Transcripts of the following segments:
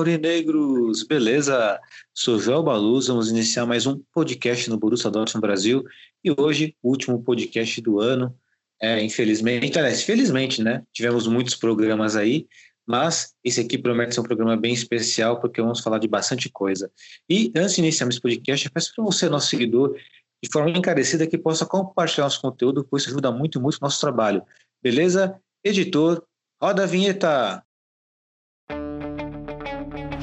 Aurinegros! Beleza? Sou Joel Baluz, vamos iniciar mais um podcast no Borussia Dortmund Brasil e hoje o último podcast do ano. É, infelizmente, aliás, felizmente, né? Tivemos muitos programas aí, mas esse aqui promete ser um programa bem especial porque vamos falar de bastante coisa. E antes de iniciar esse podcast, eu peço para você, nosso seguidor, de forma encarecida, que possa compartilhar nosso conteúdo, pois isso ajuda muito, muito o nosso trabalho. Beleza? Editor, roda a vinheta!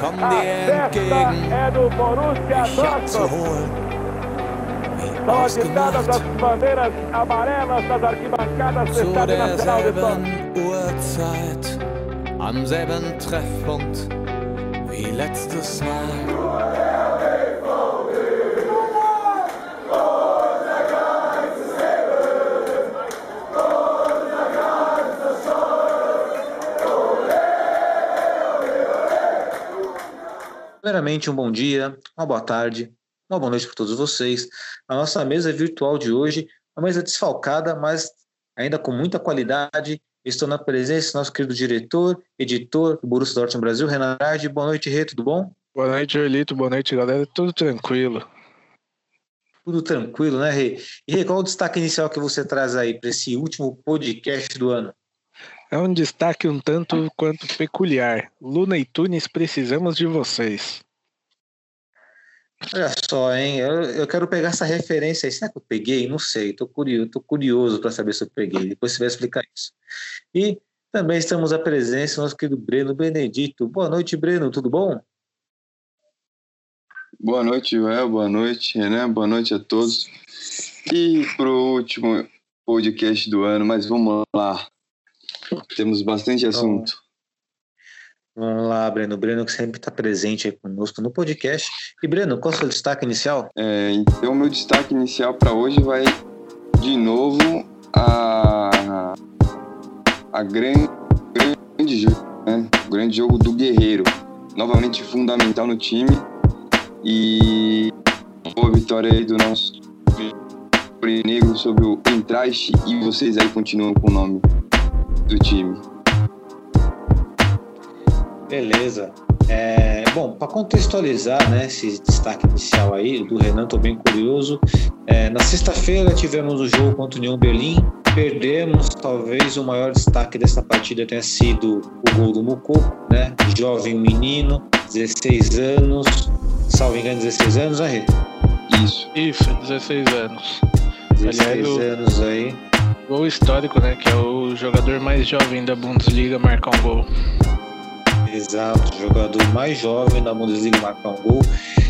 Komm dir entgegen. Ich hab zu holen. Wie ausgemacht. Zu derselben Uhrzeit, am selben Treffpunkt wie letztes Mal. Primeiramente, um bom dia, uma boa tarde, uma boa noite para todos vocês. A nossa mesa virtual de hoje, uma mesa desfalcada, mas ainda com muita qualidade. Estou na presença do nosso querido diretor, editor do Borussia Dortmund Brasil, Renan. Boa noite, Rê, tudo bom? Boa noite, Joelito. Boa noite, galera. Tudo tranquilo. Tudo tranquilo, né, Rê? E Rê, qual o destaque inicial que você traz aí para esse último podcast do ano? É um destaque um tanto quanto peculiar. Luna e Tunis, precisamos de vocês. Olha só, hein? Eu, eu quero pegar essa referência aí. Será que eu peguei? Não sei. Estou curioso, tô curioso para saber se eu peguei. Depois você vai explicar isso. E também estamos à presença do nosso querido Breno Benedito. Boa noite, Breno. Tudo bom? Boa noite, Joel. Boa noite, Renan. Boa noite a todos. E pro último podcast do ano, mas vamos lá. Temos bastante assunto. Vamos lá, Breno. Breno que sempre está presente conosco no podcast. E, Breno, qual é o seu destaque inicial? É, então, meu destaque inicial para hoje vai de novo a, a grande, grande jogo, né? O grande jogo do Guerreiro. Novamente fundamental no time. E boa vitória aí do nosso negro sobre o Entraste. E vocês aí continuam com o nome do time. Beleza. É, bom, para contextualizar né, esse destaque inicial aí do Renan, estou bem curioso. É, na sexta-feira tivemos o jogo contra o União Berlim, perdemos. Talvez o maior destaque dessa partida tenha sido o gol do Mucoco, né? Jovem menino, 16 anos, salvo engano, 16 anos, aí. Isso. Isso, 16 anos. 16 Aliás, anos aí. Gol histórico, né? Que é o jogador mais jovem da Bundesliga marcar um gol. Exato, jogador mais jovem da Bundesliga marcar um gol.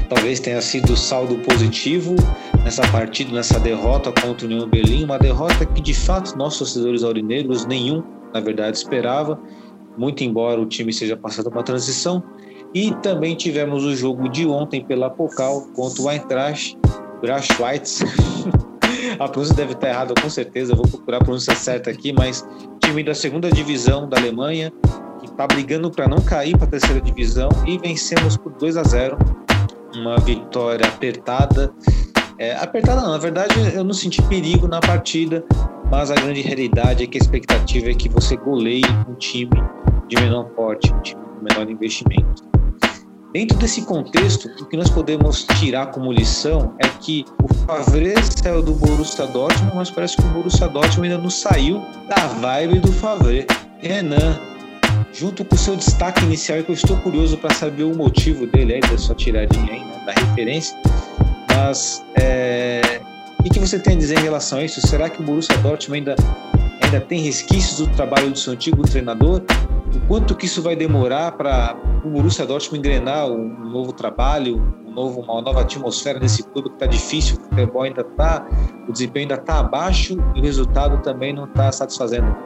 Talvez tenha sido saldo positivo nessa partida, nessa derrota contra o União Berlim. Uma derrota que, de fato, nossos torcedores aurinegros, nenhum, na verdade, esperava. Muito embora o time seja passando uma transição. E também tivemos o jogo de ontem pela Pokal contra o Eintracht Braunschweig. A pronúncia deve estar errada com certeza, vou procurar a pronúncia certa aqui, mas time da segunda divisão da Alemanha, que está brigando para não cair para a terceira divisão e vencemos por 2 a 0 uma vitória apertada. É, apertada não, na verdade eu não senti perigo na partida, mas a grande realidade é que a expectativa é que você goleie um time de menor porte, um time com menor investimento. Dentro desse contexto, o que nós podemos tirar como lição é que o Favre saiu do Borussia Dortmund, mas parece que o Borussia Dortmund ainda não saiu da vibe do Favre. Renan, junto com o seu destaque inicial, que eu estou curioso para saber o motivo dele aí, da sua tiradinha aí, né, da referência. Mas é, o que, você tem a dizer em relação a isso? Será que o Borussia Dortmund ainda, ainda tem resquícios do trabalho do seu antigo treinador? O quanto que isso vai demorar para o Borussia Dortmund engrenar um novo trabalho, um novo, uma nova atmosfera nesse clube que está difícil, o futebol ainda está, o desempenho ainda está abaixo e o resultado também não está satisfazendo.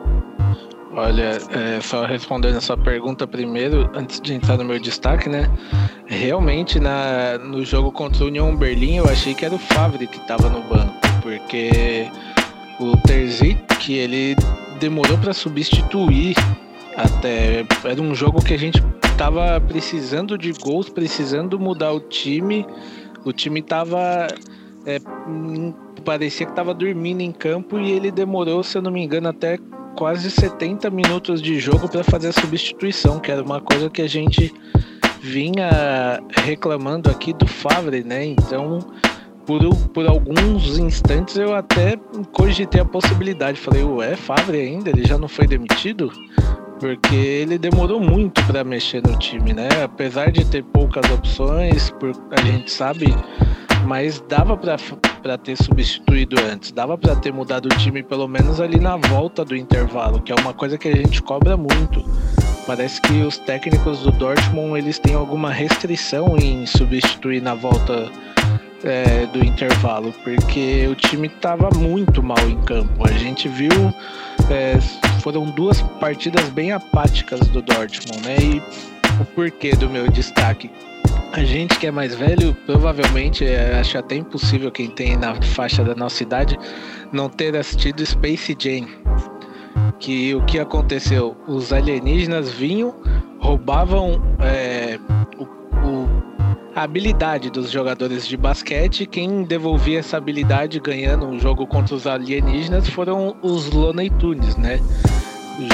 Olha, é, só respondendo a sua pergunta primeiro, antes de entrar no meu destaque, né? Realmente, na, no jogo contra o Union Berlim, eu achei que era o Favre que estava no banco, porque o Terzic, ele demorou para substituir até. Era um jogo que a gente tava precisando de gols, precisando mudar o time. O time tava. É, parecia que tava dormindo em campo e ele demorou, se eu não me engano, até quase 70 minutos de jogo para fazer a substituição, que era uma coisa que a gente vinha reclamando aqui do Favre, né? Então, por, por alguns instantes eu até cogitei a possibilidade. Falei, ué, Favre ainda? Ele já não foi demitido? Porque ele demorou muito para mexer no time, né? Apesar de ter poucas opções, por, a gente sabe, mas dava para ter substituído antes, dava para ter mudado o time pelo menos ali na volta do intervalo, que é uma coisa que a gente cobra muito. Parece que os técnicos do Dortmund eles têm alguma restrição em substituir na volta é, do intervalo, porque o time estava muito mal em campo. A gente viu é, foram duas partidas bem apáticas do Dortmund, né? E o porquê do meu destaque? A gente que é mais velho, provavelmente, é, acho até impossível quem tem na faixa da nossa idade não ter assistido Space Jam. Que o que aconteceu? Os alienígenas vinham, roubavam é, o, o, a habilidade dos jogadores de basquete. Quem devolvia essa habilidade ganhando um jogo contra os alienígenas foram os Looney Tunes, né?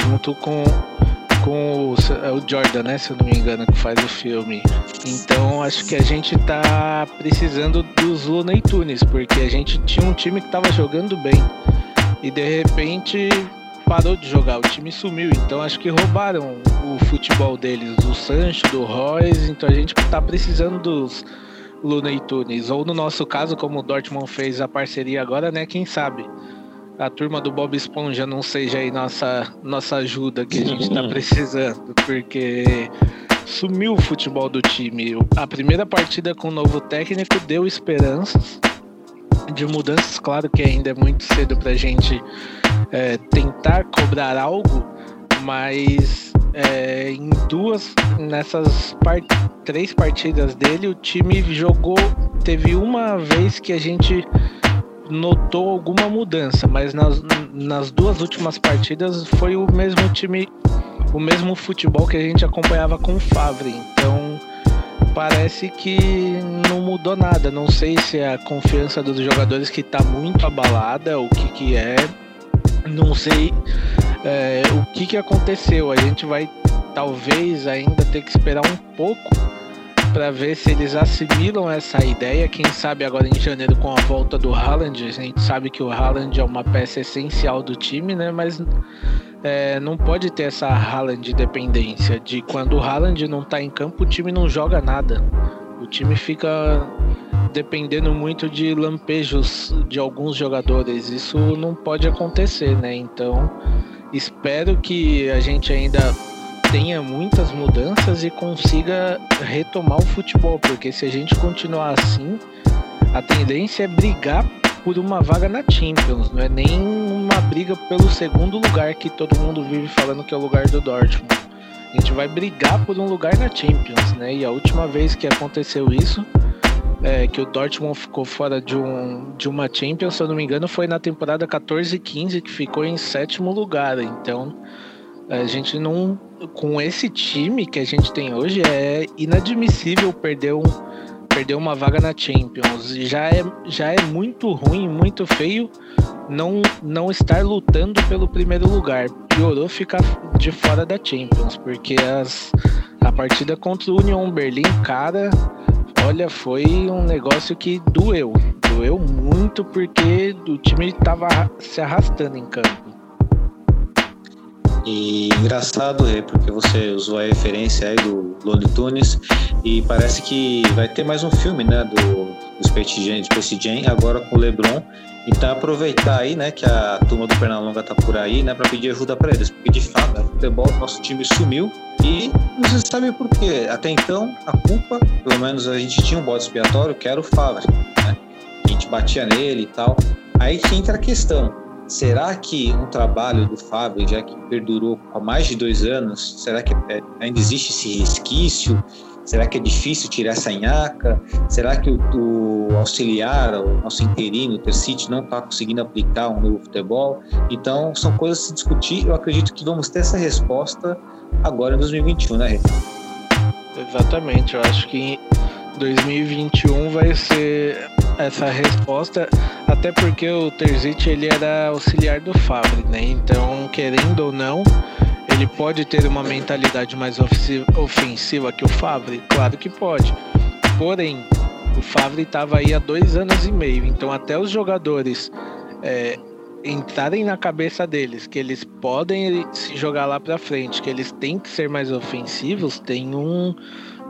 Junto com com o, é o Jordan, né? Se eu não me engano, que faz o filme. Então acho que a gente tá precisando dos Looney Tunes, porque a gente tinha um time que tava jogando bem. E de repente parou de jogar, o time sumiu. Então acho que roubaram o futebol deles, do Sancho, do Royce. Então a gente tá precisando dos Looney Tunes. Ou no nosso caso, como o Dortmund fez a parceria agora, né? Quem sabe? A turma do Bob Esponja não seja aí nossa, nossa ajuda que a gente está precisando, porque sumiu o futebol do time. A primeira partida com o novo técnico deu esperanças de mudanças. Claro que ainda é muito cedo para a gente é, tentar cobrar algo, mas é, em duas, nessas part três partidas dele, o time jogou. Teve uma vez que a gente notou alguma mudança, mas nas, nas duas últimas partidas foi o mesmo time, o mesmo futebol que a gente acompanhava com o Favre. Então parece que não mudou nada. Não sei se é a confiança dos jogadores que está muito abalada, o que, que é. Não sei é, o que, que aconteceu. A gente vai talvez ainda ter que esperar um pouco para ver se eles assimilam essa ideia. Quem sabe agora em janeiro com a volta do Haaland, a gente sabe que o Haaland é uma peça essencial do time, né? Mas é, não pode ter essa Haaland dependência de quando o Haaland não tá em campo, o time não joga nada. O time fica dependendo muito de lampejos de alguns jogadores. Isso não pode acontecer, né? Então, espero que a gente ainda tenha muitas mudanças e consiga retomar o futebol, porque se a gente continuar assim, a tendência é brigar por uma vaga na Champions, não é nem uma briga pelo segundo lugar que todo mundo vive falando que é o lugar do Dortmund. A gente vai brigar por um lugar na Champions, né? E a última vez que aconteceu isso, é, que o Dortmund ficou fora de, um, de uma Champions, se eu não me engano, foi na temporada 14-15, que ficou em sétimo lugar. Então, a gente não. Com esse time que a gente tem hoje, é inadmissível perder, um, perder uma vaga na Champions. Já é, já é muito ruim, muito feio não, não estar lutando pelo primeiro lugar. Piorou ficar de fora da Champions, porque as, a partida contra o Union Berlim, cara, olha, foi um negócio que doeu. Doeu muito porque o time estava se arrastando em campo. E engraçado, porque você usou a referência aí do Looney Tunes e parece que vai ter mais um filme, né, do, do Space, Jam, Space Jam, agora com o LeBron. Então aproveitar aí, né, que a turma do Pernalonga tá por aí, né, para pedir ajuda para eles, porque de fato, o futebol, nosso time sumiu e você sabe por quê. Até então, a culpa, pelo menos a gente tinha um bode expiatório, que era o Favre, né? A gente batia nele e tal. Aí que entra a questão Será que um trabalho do Fábio, já que perdurou há mais de dois anos, será que é, ainda existe esse resquício? Será que é difícil tirar essa nhaca? Será que o, o auxiliar, o nosso interino, o Tercite, não está conseguindo aplicar um novo futebol? Então, são coisas a se discutir. Eu acredito que vamos ter essa resposta agora em 2021, né? Exatamente. Eu acho que 2021 vai ser essa resposta, até porque o Terzic ele era auxiliar do Fabre, né? Então, querendo ou não, ele pode ter uma mentalidade mais ofensiva que o Favre? Claro que pode. Porém, o Favre estava aí há dois anos e meio, então até os jogadores é, entrarem na cabeça deles que eles podem se jogar lá para frente, que eles têm que ser mais ofensivos, tem um,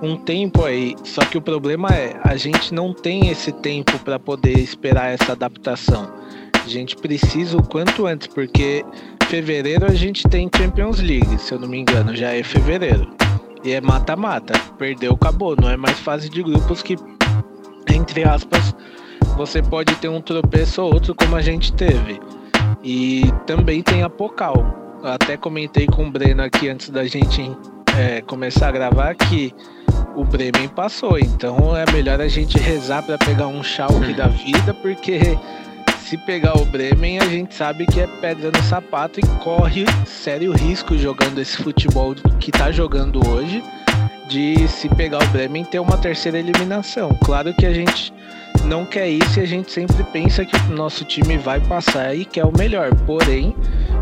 um tempo aí. Só que o problema é, a gente não tem esse tempo para poder esperar essa adaptação. A gente precisa o quanto antes, porque fevereiro a gente tem Champions League, se eu não me engano, já é fevereiro. E é mata-mata. Perdeu, acabou. Não é mais fase de grupos que, entre aspas, você pode ter um tropeço ou outro como a gente teve. E também tem a Pocal. Até comentei com o Breno aqui antes da gente é, começar a gravar que o Bremen passou. Então é melhor a gente rezar para pegar um Schalke da vida, porque se pegar o Bremen, a gente sabe que é pedra no sapato e corre sério risco jogando esse futebol que tá jogando hoje, de se pegar o Bremen ter uma terceira eliminação. Claro que a gente não quer isso e a gente sempre pensa que o nosso time vai passar e quer o melhor. Porém,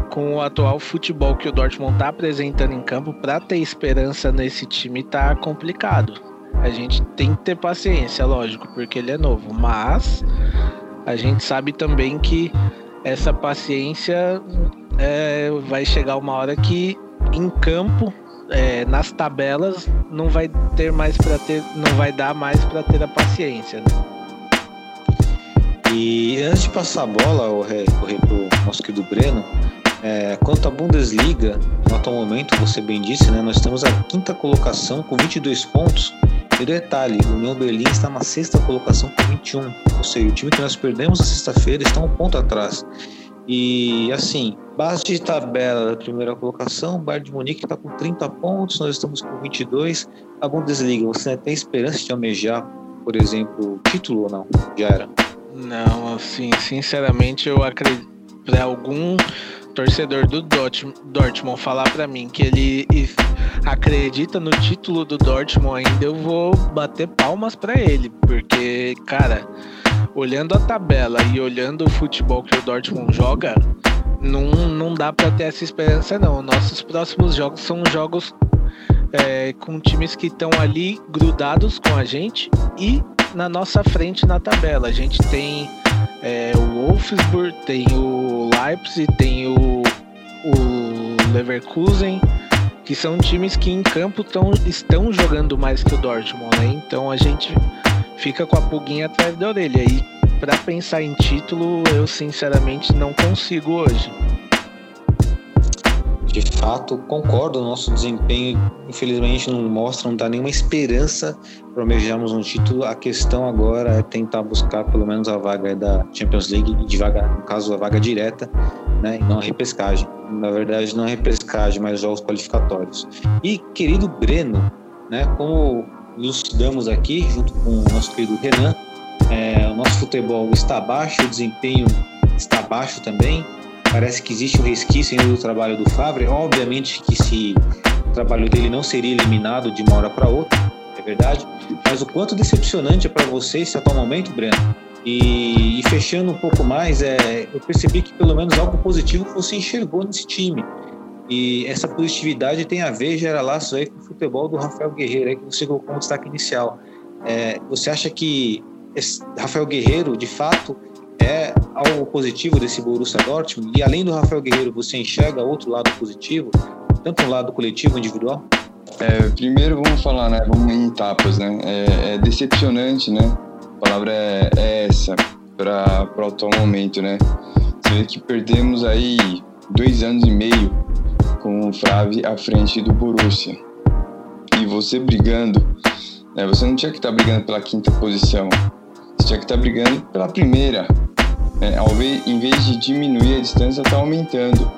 com o atual futebol que o Dortmund tá apresentando em campo, para ter esperança nesse time tá complicado. A gente tem que ter paciência, lógico, porque ele é novo, mas a gente sabe também que essa paciência é, vai chegar uma hora que em campo, é, nas tabelas, não vai ter mais para ter, não vai dar mais para ter a paciência. Né? E antes de passar a bola, correr, correr para o nosso querido Breno, é, quanto à Bundesliga, no atual momento, você bem disse, né, nós estamos a quinta colocação com 22 pontos e detalhe, o União Berlim está na sexta colocação com 21. Ou seja, o time que nós perdemos na sexta-feira está um ponto atrás. E assim, base de tabela da primeira colocação, o Bayern de Munique está com 30 pontos, nós estamos com 22. A Bundesliga, você tem esperança de almejar, por exemplo, título ou não? Já era? Não, assim, sinceramente eu acredito para algum torcedor do Dortmund falar para mim que ele acredita no título do Dortmund ainda, eu vou bater palmas para ele, porque, cara, olhando a tabela e olhando o futebol que o Dortmund joga, não, não dá para ter essa esperança não. Nossos próximos jogos são jogos é, com times que estão ali grudados com a gente e na nossa frente na tabela. A gente tem é, o Wolfsburg, tem o Leipzig, tem o, o Leverkusen, que são times que em campo tão, estão jogando mais que o Dortmund, né? Então a gente fica com a pulguinha atrás da orelha. E para pensar em título, eu sinceramente não consigo hoje de fato, concordo, nosso desempenho, infelizmente, não mostra, não dá nenhuma esperança para almejarmos um título. A questão agora é tentar buscar pelo menos a vaga da Champions League, de vaga, no caso, a vaga direta, né, e não a repescagem. Na verdade, não a repescagem, mas jogos qualificatórios. E, querido Breno, né, como elucidamos aqui, junto com o nosso querido Renan, é, o nosso futebol está baixo, o desempenho está baixo também Parece que existe um resquício ainda do trabalho do Favre. Obviamente que se o trabalho dele não seria eliminado de uma hora para outra, é verdade. Mas o quanto decepcionante é para você esse atual momento, Breno? E, e, fechando um pouco mais, é, eu percebi que pelo menos algo positivo você enxergou nesse time. E essa positividade tem a ver, gera laços aí com o futebol do Rafael Guerreiro, aí que você colocou como destaque inicial. É, você acha que Rafael Guerreiro, de fato, algo positivo desse Borussia Dortmund? E além do Rafael Guerreiro, você enxerga outro lado positivo, tanto um lado coletivo individual? É, primeiro vamos falar, né? Vamos em etapas, né? É, é decepcionante, né? A palavra é, é essa para o atual momento, né? Você vê que perdemos aí dois anos e meio com o Frave à frente do Borussia. E você brigando, né? Você não tinha que estar tá brigando pela quinta posição. Você tinha que estar tá brigando pela primeira, É, ao vez, em vez de diminuir a distância, está aumentando.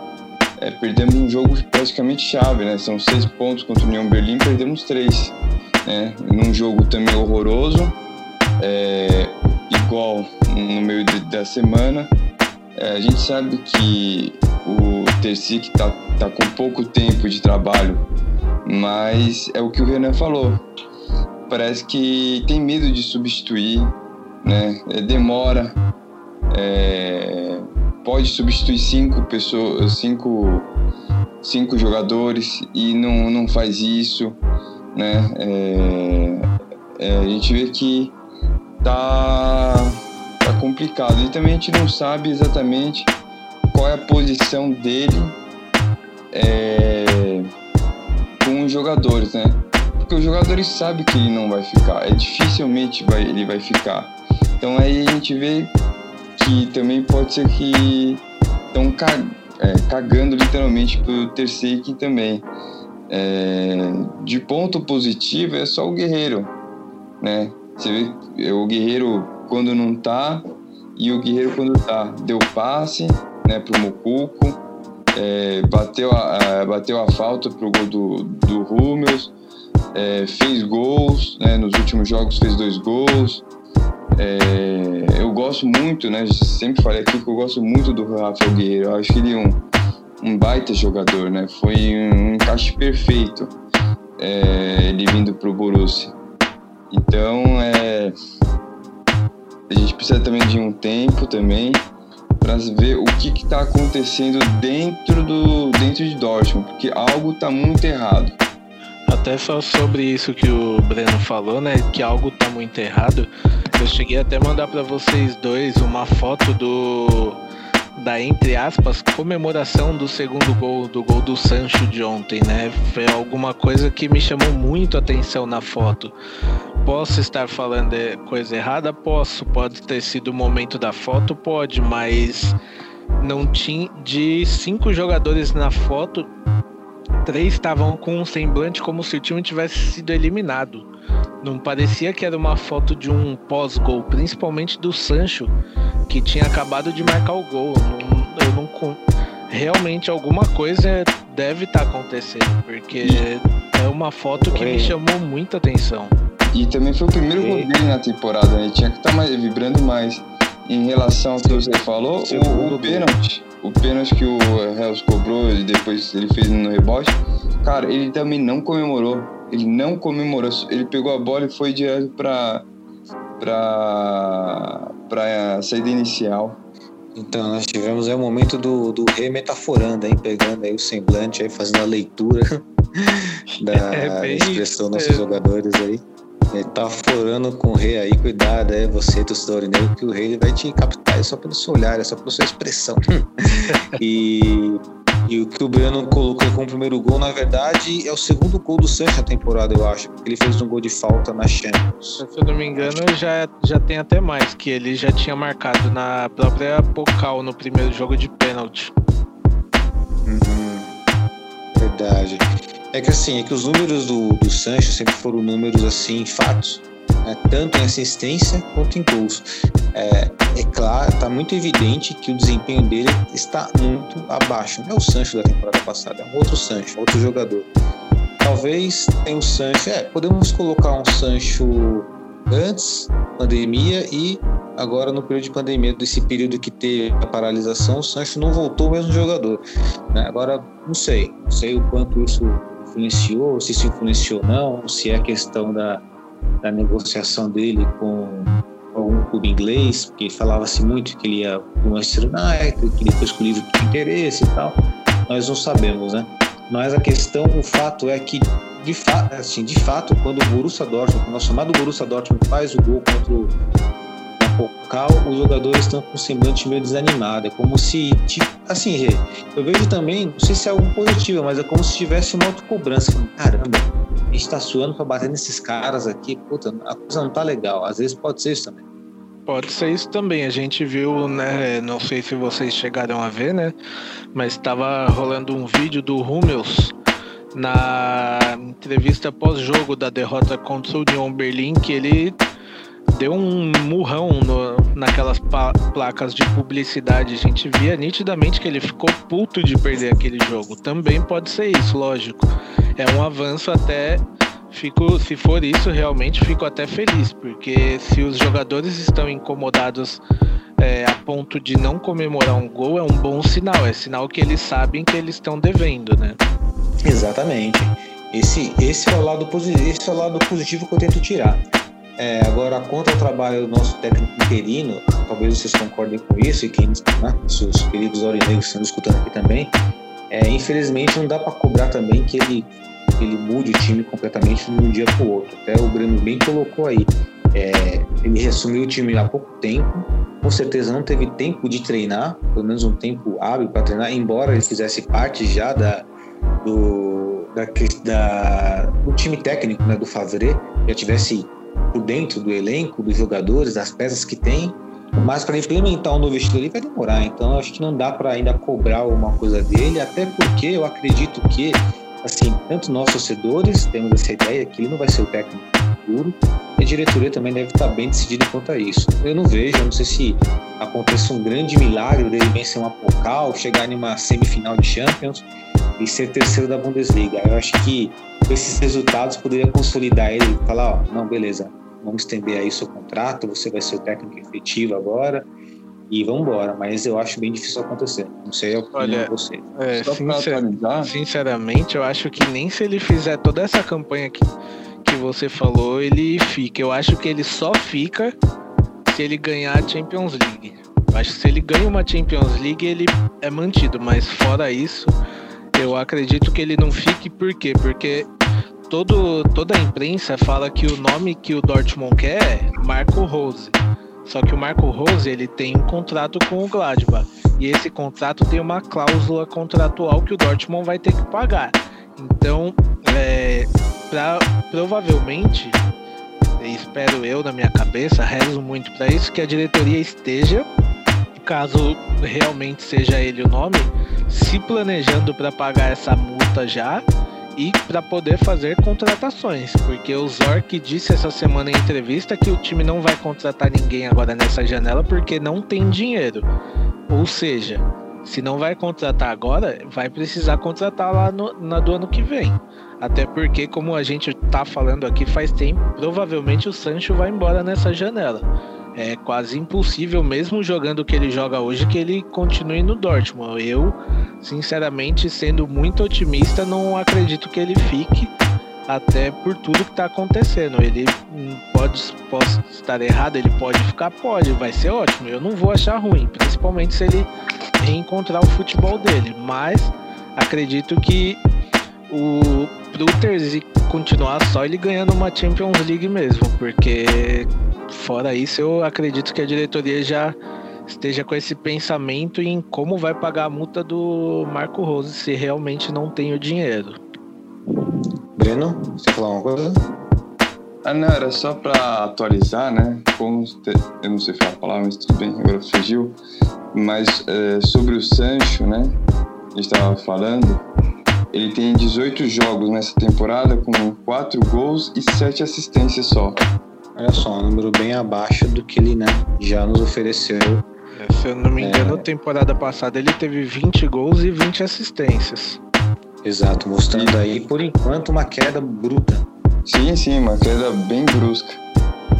É, perdemos um jogo praticamente chave, né? São seis pontos contra o União Berlim, perdemos três. Né? Num jogo também horroroso, é, igual no meio de, da semana. É, a gente sabe que o Tercic está tá com pouco tempo de trabalho, mas é o que o Renan falou. Parece que tem medo de substituir, né? É, demora. É, pode substituir cinco pessoas, cinco, cinco jogadores e não, não faz isso, né? É, é, a gente vê que tá, tá complicado. E também a gente não sabe exatamente qual é a posição dele é, com os jogadores, né? Porque os jogadores sabem que ele não vai ficar, é dificilmente vai, ele vai ficar. Então aí a gente vê que também pode ser que estão é, cagando literalmente pro Terceiro também. É, de ponto positivo é só o Guerreiro, né? Você vê o Guerreiro quando não tá e o Guerreiro quando tá. Deu passe né, pro Mocuco, é, bateu, a, bateu a falta pro gol do, do Rummels, é, fez gols, né, nos últimos jogos fez dois gols. É, eu gosto muito, né? Sempre falei aqui que eu gosto muito do Rafael Guerreiro. Eu acho que ele é um, um baita jogador, né? Foi um encaixe perfeito é, ele vindo pro Borussia. Então, é, a gente precisa também de um tempo também para ver o que está acontecendo dentro do dentro de Dortmund, porque algo está muito errado. Até só sobre isso que o Breno falou, né? Que algo está muito errado. Eu cheguei até a mandar para vocês dois uma foto do da entre aspas comemoração do segundo gol do gol do Sancho de ontem, né? Foi alguma coisa que me chamou muito a atenção na foto. Posso estar falando coisa errada? Posso. Pode ter sido o momento da foto? Pode, mas não tinha. De cinco jogadores na foto, três estavam com um semblante como se o time tivesse sido eliminado. Não parecia que era uma foto de um pós-gol, principalmente do Sancho, que tinha acabado de marcar o gol. eu não. Realmente alguma coisa deve estar tá acontecendo, porque é uma foto que me chamou muita atenção. E também foi o primeiro gol dele na temporada, né? Tinha que estar tá mais, vibrando mais. Em relação ao que você falou, o, o pênalti, o pênalti que o Hells cobrou e depois ele fez no rebote, cara, ele também não comemorou. Ele não comemorou. Ele pegou a bola e foi direto para para para saída inicial. Então, nós tivemos aí o momento do, do rei metaforando, aí, pegando aí o semblante, aí, fazendo a leitura da é expressão dos nossos jogadores aí. Ele tá forando com o rei aí, cuidado, é você, torcedor negro, que o rei ele vai te captar é só pelo seu olhar, é só pela sua expressão. e, e o que o Breno colocou como primeiro gol, na verdade, é o segundo gol do Sancho na temporada, eu acho. Porque ele fez um gol de falta na Champions. Se eu não me engano, já, já tem até mais, que ele já tinha marcado na própria Pocal no primeiro jogo de pênalti. Uhum. Verdade. É que assim, é que os números do, do Sancho sempre foram números assim, fatos, né? tanto em assistência quanto em gols. É, é claro, está muito evidente que o desempenho dele está muito abaixo. Não é o Sancho da temporada passada, é um outro Sancho, outro jogador. Talvez tenha o Sancho, é, podemos colocar um Sancho antes pandemia e agora no período de pandemia, desse período que teve a paralisação, o Sancho não voltou o mesmo jogador. Né? Agora, não sei, não sei o quanto isso influenciou, se isso influenciou ou não, se é questão da, da negociação dele com algum clube inglês, porque falava-se muito que ele ia para o Manchester United, que depois com o livro de interesse e tal. Nós não sabemos, né? Mas a questão, o fato é que, de, fa assim, de fato, quando o Borussia Dortmund, o nosso amado Borussia Dortmund faz o gol contra o Pocal, os jogadores estão com um semblante meio desanimado. É como se, tipo, assim, eu vejo também, não sei se é algo positivo, mas é como se tivesse uma autocobrança. Caramba, a gente tá suando para bater nesses caras aqui, puta, a coisa não tá legal. Às vezes pode ser isso também. Pode ser isso também. A gente viu, né? Não sei se vocês chegaram a ver, né? Mas estava rolando um vídeo do Hummels na entrevista pós-jogo da derrota contra o Union Berlim que ele deu um murrão no, na naquelas placas de publicidade, a gente via nitidamente que ele ficou puto de perder aquele jogo. Também pode ser isso, lógico. É um avanço até. Fico, se for isso, realmente fico até feliz, porque se os jogadores estão incomodados é, a ponto de não comemorar um gol, é um bom sinal. É sinal que eles sabem que eles estão devendo, né? Exatamente. Esse, esse, é o lado esse é o lado positivo que eu tento tirar. É, agora, quanto ao trabalho do nosso técnico interino, talvez vocês concordem com isso e quem, né, seus queridos aurinegros estão escutando aqui também, é, infelizmente não dá para cobrar também que ele, ele mude o time completamente de um dia para o outro. Até o Breno bem colocou aí. É, ele resumiu o time há pouco tempo, com certeza não teve tempo de treinar, pelo menos um tempo hábil para treinar, embora ele fizesse parte já da, do, da, da, do time técnico né, do Favre, já tivesse por dentro do elenco, dos jogadores, das peças que tem, mas para implementar um novo estilo ali vai demorar. Então acho que não dá para ainda cobrar alguma coisa dele, até porque eu acredito que, assim, tanto nós torcedores temos essa ideia que ele não vai ser o técnico futuro, e a diretoria também deve estar bem decidida quanto a isso. Eu não vejo, eu não sei se aconteça um grande milagre dele vencer uma Pokal, chegar em uma semifinal de Champions e ser terceiro da Bundesliga. Eu acho que esses resultados poderiam consolidar ele e falar, ó, não, beleza, vamos estender aí seu contrato, você vai ser o técnico efetivo agora e vamos embora. Mas eu acho bem difícil acontecer. Não sei a opinião Olha, de você. É, sincer, sinceramente, eu acho que nem se ele fizer toda essa campanha que, que você falou, ele fica. Eu acho que ele só fica se ele ganhar a Champions League. Eu acho que se ele ganha uma Champions League, ele é mantido, mas fora isso, eu acredito que ele não fique, por quê? Porque todo, toda a imprensa fala que o nome que o Dortmund quer é Marco Rose. Só que o Marco Rose ele tem um contrato com o Gladbach. E esse contrato tem uma cláusula contratual que o Dortmund vai ter que pagar. Então, é, pra, provavelmente, espero eu na minha cabeça, rezo muito para isso, que a diretoria esteja, caso realmente seja ele o nome, se planejando para pagar essa multa já e para poder fazer contratações, porque o Zork disse essa semana em entrevista que o time não vai contratar ninguém agora nessa janela porque não tem dinheiro. Ou seja, se não vai contratar agora, vai precisar contratar lá no, na do ano que vem. Até porque, como a gente tá falando aqui faz tempo, provavelmente o Sancho vai embora nessa janela é quase impossível, mesmo jogando o que ele joga hoje, que ele continue no Dortmund. Eu, sinceramente, sendo muito otimista, não acredito que ele fique, até por tudo que está acontecendo. Ele pode, pode estar errado, ele pode ficar, pode, vai ser ótimo. Eu não vou achar ruim, principalmente se ele reencontrar o futebol dele. Mas acredito que o pro Terzi continuar só ele ganhando uma Champions League mesmo, porque Fora isso, eu acredito que a diretoria já esteja com esse pensamento em como vai pagar a multa do Marco Rose se realmente não tem o dinheiro. Breno, você falar uma coisa? Ah, não, era só para atualizar, né? Como eu não sei falar a palavra, mas tudo bem, agora fugiu. Mas é, sobre o Sancho, né? A gente estava falando. Ele tem 18 jogos nessa temporada com 4 gols e 7 assistências só. Olha só, um número bem abaixo do que ele né, já nos ofereceu. É, se eu não me engano, é... temporada passada ele teve 20 gols e 20 assistências. Exato, mostrando aí por enquanto uma queda bruta. Sim, sim, uma queda bem brusca.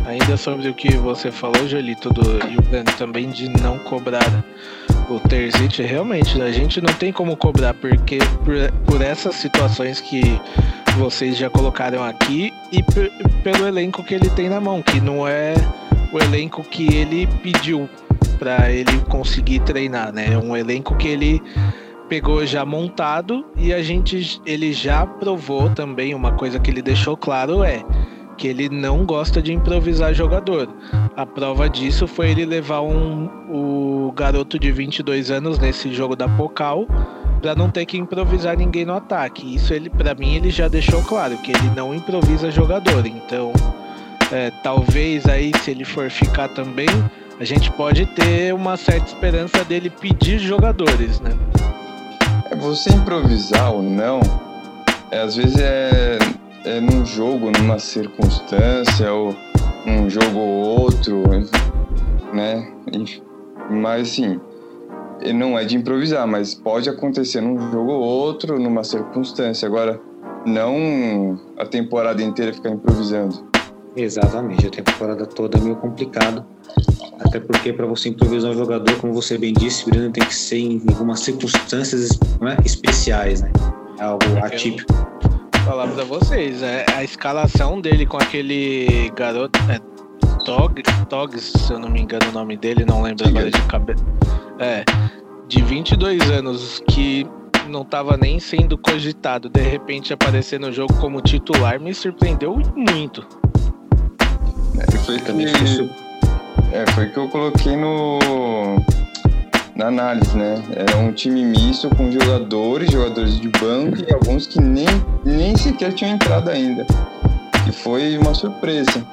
Ainda sobre o que você falou, Jolito, do, Breno também, de não cobrar o Terzic, realmente, a gente não tem como cobrar, porque por, por essas situações que vocês já colocaram aqui e pelo elenco que ele tem na mão, que não é o elenco que ele pediu para ele conseguir treinar, né? É um elenco que ele pegou já montado e a gente ele já provou também uma coisa que ele deixou claro é que ele não gosta de improvisar jogador. A prova disso foi ele levar um, o garoto de 22 anos nesse jogo da Pocal para não ter que improvisar ninguém no ataque. Isso ele, para mim, ele já deixou claro que ele não improvisa jogador. Então, é, talvez aí se ele for ficar também, a gente pode ter uma certa esperança dele pedir jogadores, né? É você improvisar ou não, é, às vezes é, é num jogo, numa circunstância ou um jogo ou outro. né? Mas assim, não é de improvisar, mas pode acontecer num jogo ou outro, numa circunstância. Agora, não a temporada inteira ficar improvisando. Exatamente, a temporada toda é meio complicado. Até porque para você improvisar um jogador, como você bem disse, o tem que ser em algumas circunstâncias né, especiais, né? É algo atípico. Falar para vocês, é, a escalação dele com aquele garoto, é, Tog, Tog, se eu não me engano o nome dele, não lembro agora de cabeça. É, de 22 anos que não estava nem sendo cogitado, de repente aparecer no jogo como titular, me surpreendeu muito. É, foi que, é, foi que eu coloquei no na análise, né? Era um time misto com jogadores, jogadores de banco e alguns que nem, nem sequer tinham entrado ainda. E foi uma surpresa.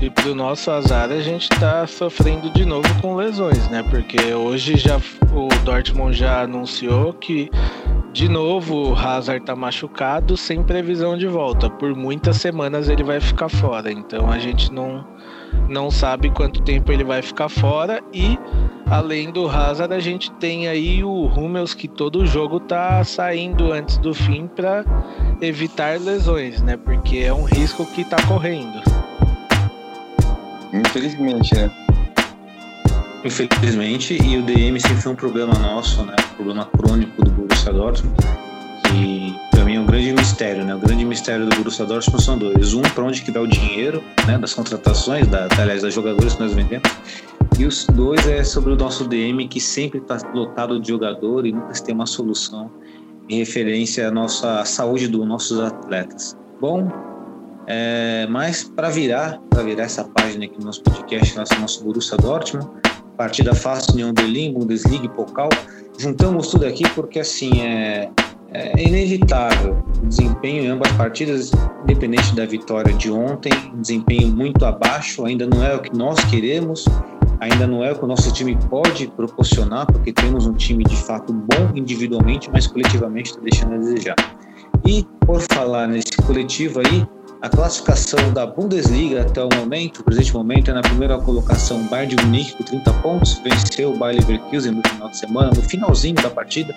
E pro nosso azar a gente tá sofrendo de novo com lesões, né? Porque hoje já o Dortmund já anunciou que de novo o Hazard tá machucado sem previsão de volta. Por muitas semanas ele vai ficar fora. Então a gente não não sabe quanto tempo ele vai ficar fora e além do Hazard a gente tem aí o Hummels que todo jogo tá saindo antes do fim para evitar lesões, né? Porque é um risco que tá correndo. Infelizmente, né? Infelizmente, e o DM sempre foi um problema nosso, né? Um problema crônico do Borussia Dortmund. E grande mistério, né? O grande mistério do Borussia Dortmund são dois. Um, para onde que dá o dinheiro, né? Das contratações, da, aliás, das jogadores que nós vendemos. E os dois é sobre o nosso DM, que sempre está lotado de jogador e nunca se tem uma solução em referência à nossa saúde dos nossos atletas. Bom, é, mas para virar, para virar essa página aqui no nosso podcast, nosso, nosso Borussia Dortmund, partida fácil, União Berlim, Bundesliga e Pokal, juntamos tudo aqui porque assim é, é inevitável o desempenho em ambas partidas, independente da vitória de ontem, um desempenho muito abaixo, ainda não é o que nós queremos, ainda não é o que o nosso time pode proporcionar, porque temos um time de fato bom individualmente, mas coletivamente está deixando a desejar. E por falar nesse coletivo aí, a classificação da Bundesliga até o momento, o presente momento, é na primeira colocação o Bayern de Munique com 30 pontos, venceu o Bayer Leverkusen no final de semana, no finalzinho da partida.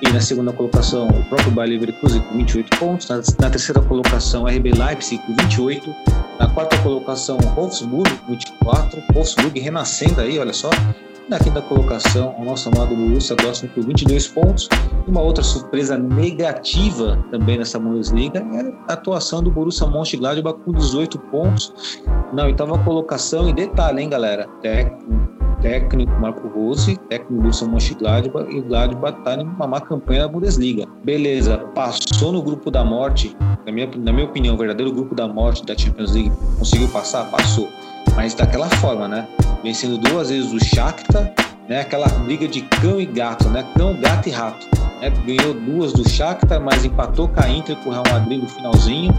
E na segunda colocação, o próprio Bayer Leverkusen com 28 pontos. Na, na terceira colocação, RB Leipzig com 28. Na quarta colocação, Wolfsburg com 24. Wolfsburg renascendo aí, olha só. Na quinta colocação, o nosso amado Borussia Dortmund com 22 pontos. Uma outra surpresa negativa também nessa Bundesliga é a atuação do Borussia Mönchengladbach com 18 pontos na oitava colocação. E detalhe, hein, galera? Técnico, técnico Marco Rose, técnico do Borussia Mönchengladbach e o Gladbach está numa má campanha na Bundesliga. Beleza, passou no grupo da morte, na minha, na minha opinião, o verdadeiro grupo da morte da Champions League. Conseguiu passar? Passou mas daquela forma, né? Vencendo duas vezes o Shakhtar, né? Aquela briga de cão e gato, né? Cão, gato e rato. Né? Ganhou duas do Shakhtar, mas empatou com a Inter com o Real Madrid no finalzinho.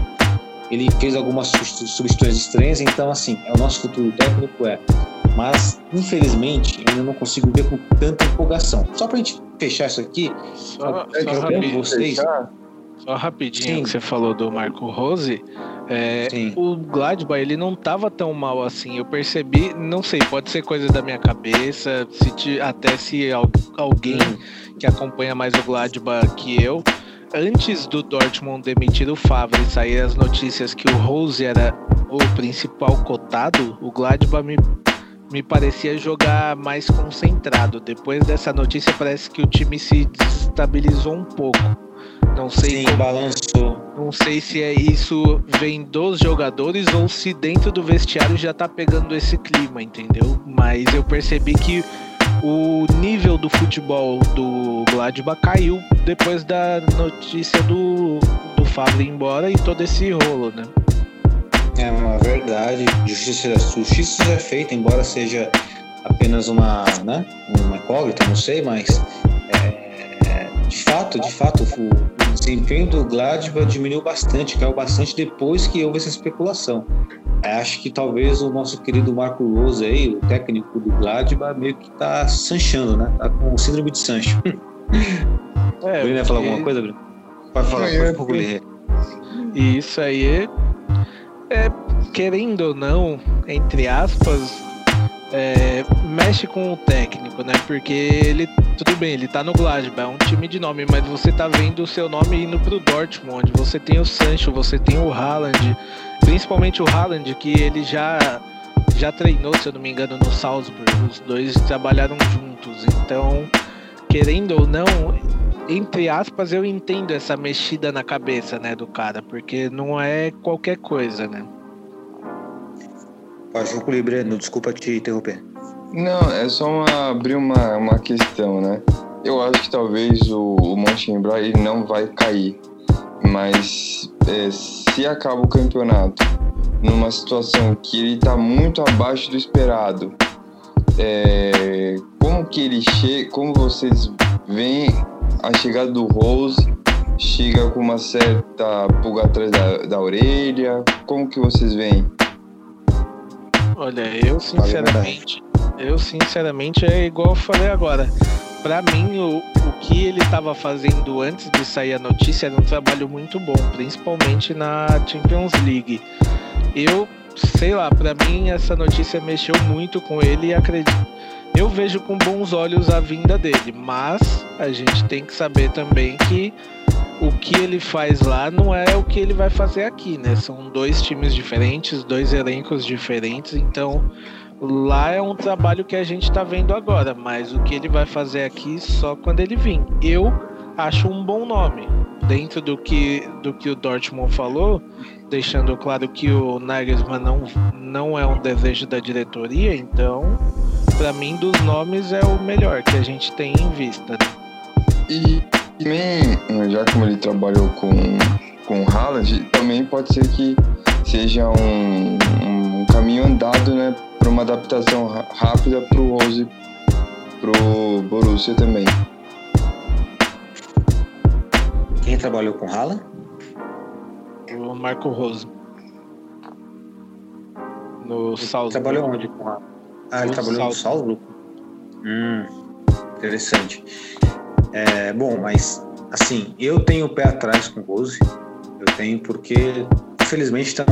Ele fez algumas substituições estranhas, então assim, é o nosso futuro técnico é. Mas infelizmente eu ainda não consigo ver com tanta empolgação. Só para a gente fechar isso aqui, só, só vocês. Fechar só rapidinho Sim. que você falou do Marco Rose. É, o Gladbach ele não tava tão mal assim. Eu percebi, não sei, pode ser coisa da minha cabeça, se até se alguém que acompanha mais o Gladbach que eu. Antes do Dortmund demitir o Favre e sair as notícias que o Rose era o principal cotado, o Gladbach me, me parecia jogar mais concentrado. Depois dessa notícia, parece que o time se desestabilizou um pouco. Não sei Sim, como, balançou. Não sei se é isso vem dos jogadores ou se dentro do vestiário já tá pegando esse clima, entendeu? Mas eu percebi que o nível do futebol do Gladbach caiu depois da notícia do, do Fábio ir embora e todo esse rolo, né? É uma verdade. Justiça, justiça já é feita, embora seja apenas uma, né, uma incógnita, não sei, mas é, de fato, de fato, o, desempenho do Gladbach diminuiu bastante, caiu bastante depois que houve essa especulação. Acho que talvez o nosso querido Marco Rose aí, o técnico do Gladbach, meio que tá sanchando, né? Tá com síndrome de Sancho. É, Bruno ia falar alguma coisa, Bruno? Pode falar, pode concluir. E isso aí é, é, querendo ou não, entre aspas, é, mexe com o técnico, né? Porque ele, tudo bem, ele tá no Gladbach, é um time de nome, mas você tá vendo o seu nome indo pro Dortmund, você tem o Sancho, você tem o Haaland, principalmente o Haaland, que ele já já treinou, se eu não me engano, no Salzburg, os dois trabalharam juntos, então, querendo ou não, entre aspas, eu entendo essa mexida na cabeça, né, do cara, porque não é qualquer coisa, né? Pode concluir, Breno, desculpa te interromper. Não, é só uma, abrir uma, uma questão, né? Eu acho que talvez o, o Montenegro ele não vai cair, mas é, se acaba o campeonato numa situação que ele está muito abaixo do esperado, é, como que ele chega, como vocês veem a chegada do Rose chega com uma certa pulga atrás da, da orelha, como que vocês veem? Olha, eu sinceramente, eu sinceramente é igual eu falei agora. Para mim, o, o que ele estava fazendo antes de sair a notícia era um trabalho muito bom, principalmente na Champions League. Eu, sei lá, para mim essa notícia mexeu muito com ele e acredito. Eu vejo com bons olhos a vinda dele, mas a gente tem que saber também que o que ele faz lá não é o que ele vai fazer aqui, né? São dois times diferentes, dois elencos diferentes, então lá é um trabalho que a gente está vendo agora, mas o que ele vai fazer aqui só quando ele vir. Eu acho um bom nome dentro do que do que o Dortmund falou, deixando claro que o Nagelsmann não não é um desejo da diretoria, então para mim dos nomes é o melhor que a gente tem em vista. E também, já como ele trabalhou com, com Haaland, também pode ser que seja um, um caminho andado, né, para uma adaptação rápida para o Rose, para o Borussia também. Quem trabalhou com Haaland? O Marco Rose. No Salzburg. Trabalhou onde com? Ah, ele trabalhou no Salzburg? Hum, interessante. É, bom, mas assim, eu tenho o pé atrás com o Rose. Eu tenho porque, infelizmente, estão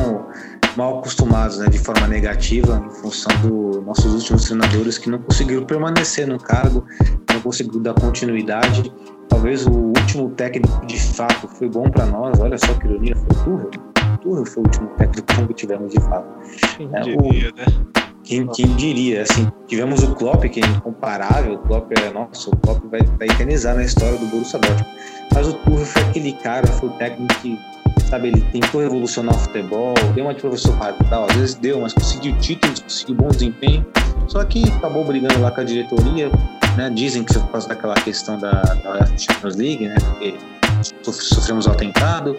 mal acostumados né, de forma negativa em função dos nossos últimos treinadores que não conseguiram permanecer no cargo, não conseguiram dar continuidade. Talvez o último técnico de fato foi bom para nós. Olha só que ironia, foi o Tuchel. O Tuchel foi o último técnico que tivemos de fato. Quem é, diria, o, né? Quem, quem, diria, assim, tivemos o Klopp, que é incomparável, o Klopp é, nosso, o Klopp vai, vai eternizar na história do Borussia Dortmund. Mas o Tuchel foi aquele cara, foi o técnico que, sabe, ele tentou revolucionar o futebol, deu uma de professor Pardal, às vezes deu, mas conseguiu títulos, conseguiu bom desempenho, só que acabou brigando lá com a diretoria, né, dizem que foi por causa daquela questão da, da Champions League, né, porque sofremos o atentado,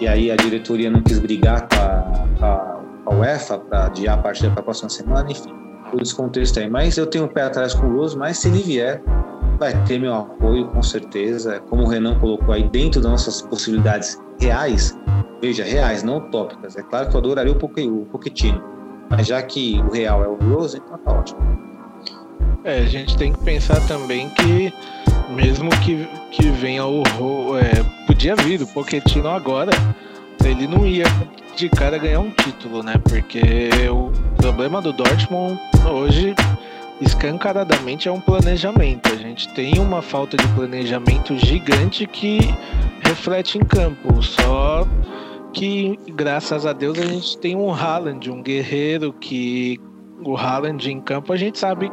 e aí a diretoria não quis brigar com a, a a UEFA para adiar a partida para a próxima semana, enfim, todo esse contexto aí. Mas eu tenho um pé atrás com o Rose, mas se ele vier, vai ter meu apoio com certeza. Como o Renan colocou aí, dentro das nossas possibilidades reais, veja, reais, não utópicas. É claro que eu adoraria o Pochettino, mas já que o real é o Rose, então tá ótimo. É, a gente tem que pensar também que mesmo que, que venha o é, podia vir o Pochettino agora, ele não ia de cara ganhar um título, né? Porque o problema do Dortmund hoje escancaradamente é um planejamento. A gente tem uma falta de planejamento gigante que reflete em campo. Só que, graças a Deus, a gente tem um Haaland, um guerreiro que o Haaland em campo a gente sabe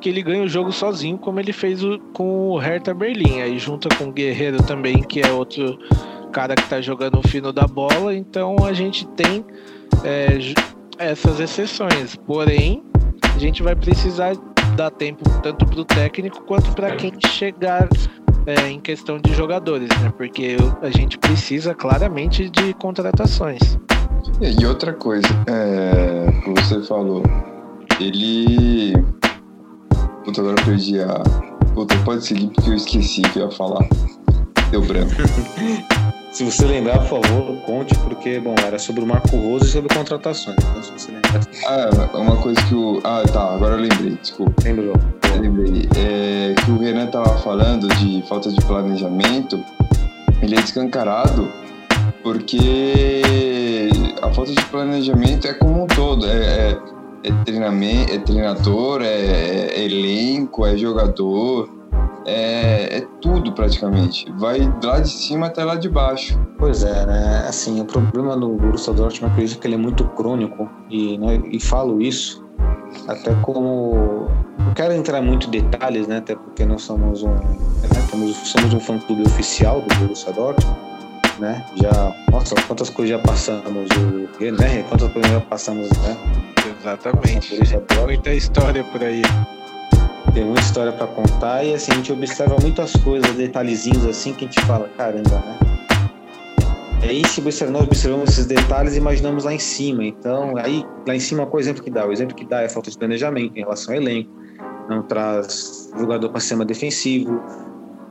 que ele ganha o jogo sozinho, como ele fez com o Hertha Berlim. Aí junta com o Guerreiro também, que é outro cara que tá jogando o fino da bola, então a gente tem é, essas exceções. Porém, a gente vai precisar dar tempo tanto para o técnico quanto para quem chegar é, em questão de jogadores, né? Porque a gente precisa claramente de contratações. E outra coisa, é, você falou, ele. Puta, agora eu perdi a. Puta, pode seguir porque eu esqueci que eu ia falar. Deu branco. Se você lembrar, por favor, conte, porque, bom, era sobre o Marco Rose e sobre contratações. Então, se você lembrar. Ah, uma coisa que o. Ah, tá, agora eu lembrei, desculpa. Lembrou? Eu lembrei. É, que o Renan tava falando de falta de planejamento. Ele é descancarado porque a falta de planejamento é como um todo. É, é é, treinamento, é treinador, é, é elenco, é jogador, é, é, tudo praticamente. Vai lá de cima até lá de baixo. Pois é, né? Assim, o problema do Borussia Dortmund, eu acredito que ele é muito crônico e, né, e falo isso até como não quero entrar muito em detalhes, né? Até porque nós somos um, né, somos um fã-clube oficial do Borussia Dortmund, né? Já, nossa, quantas coisas já passamos, o, né? Quantas coisas já passamos, né? Exatamente. Muita história por aí. Tem muita história para contar e assim a gente observa muitas coisas, detalhezinhos assim que a gente fala, caramba, né? Aí, se nós observamos esses detalhes, imaginamos lá em cima. Então, aí, lá em cima, qual é o exemplo que dá? O exemplo que dá é falta de planejamento em relação ao elenco, não traz jogador para sistema defensivo,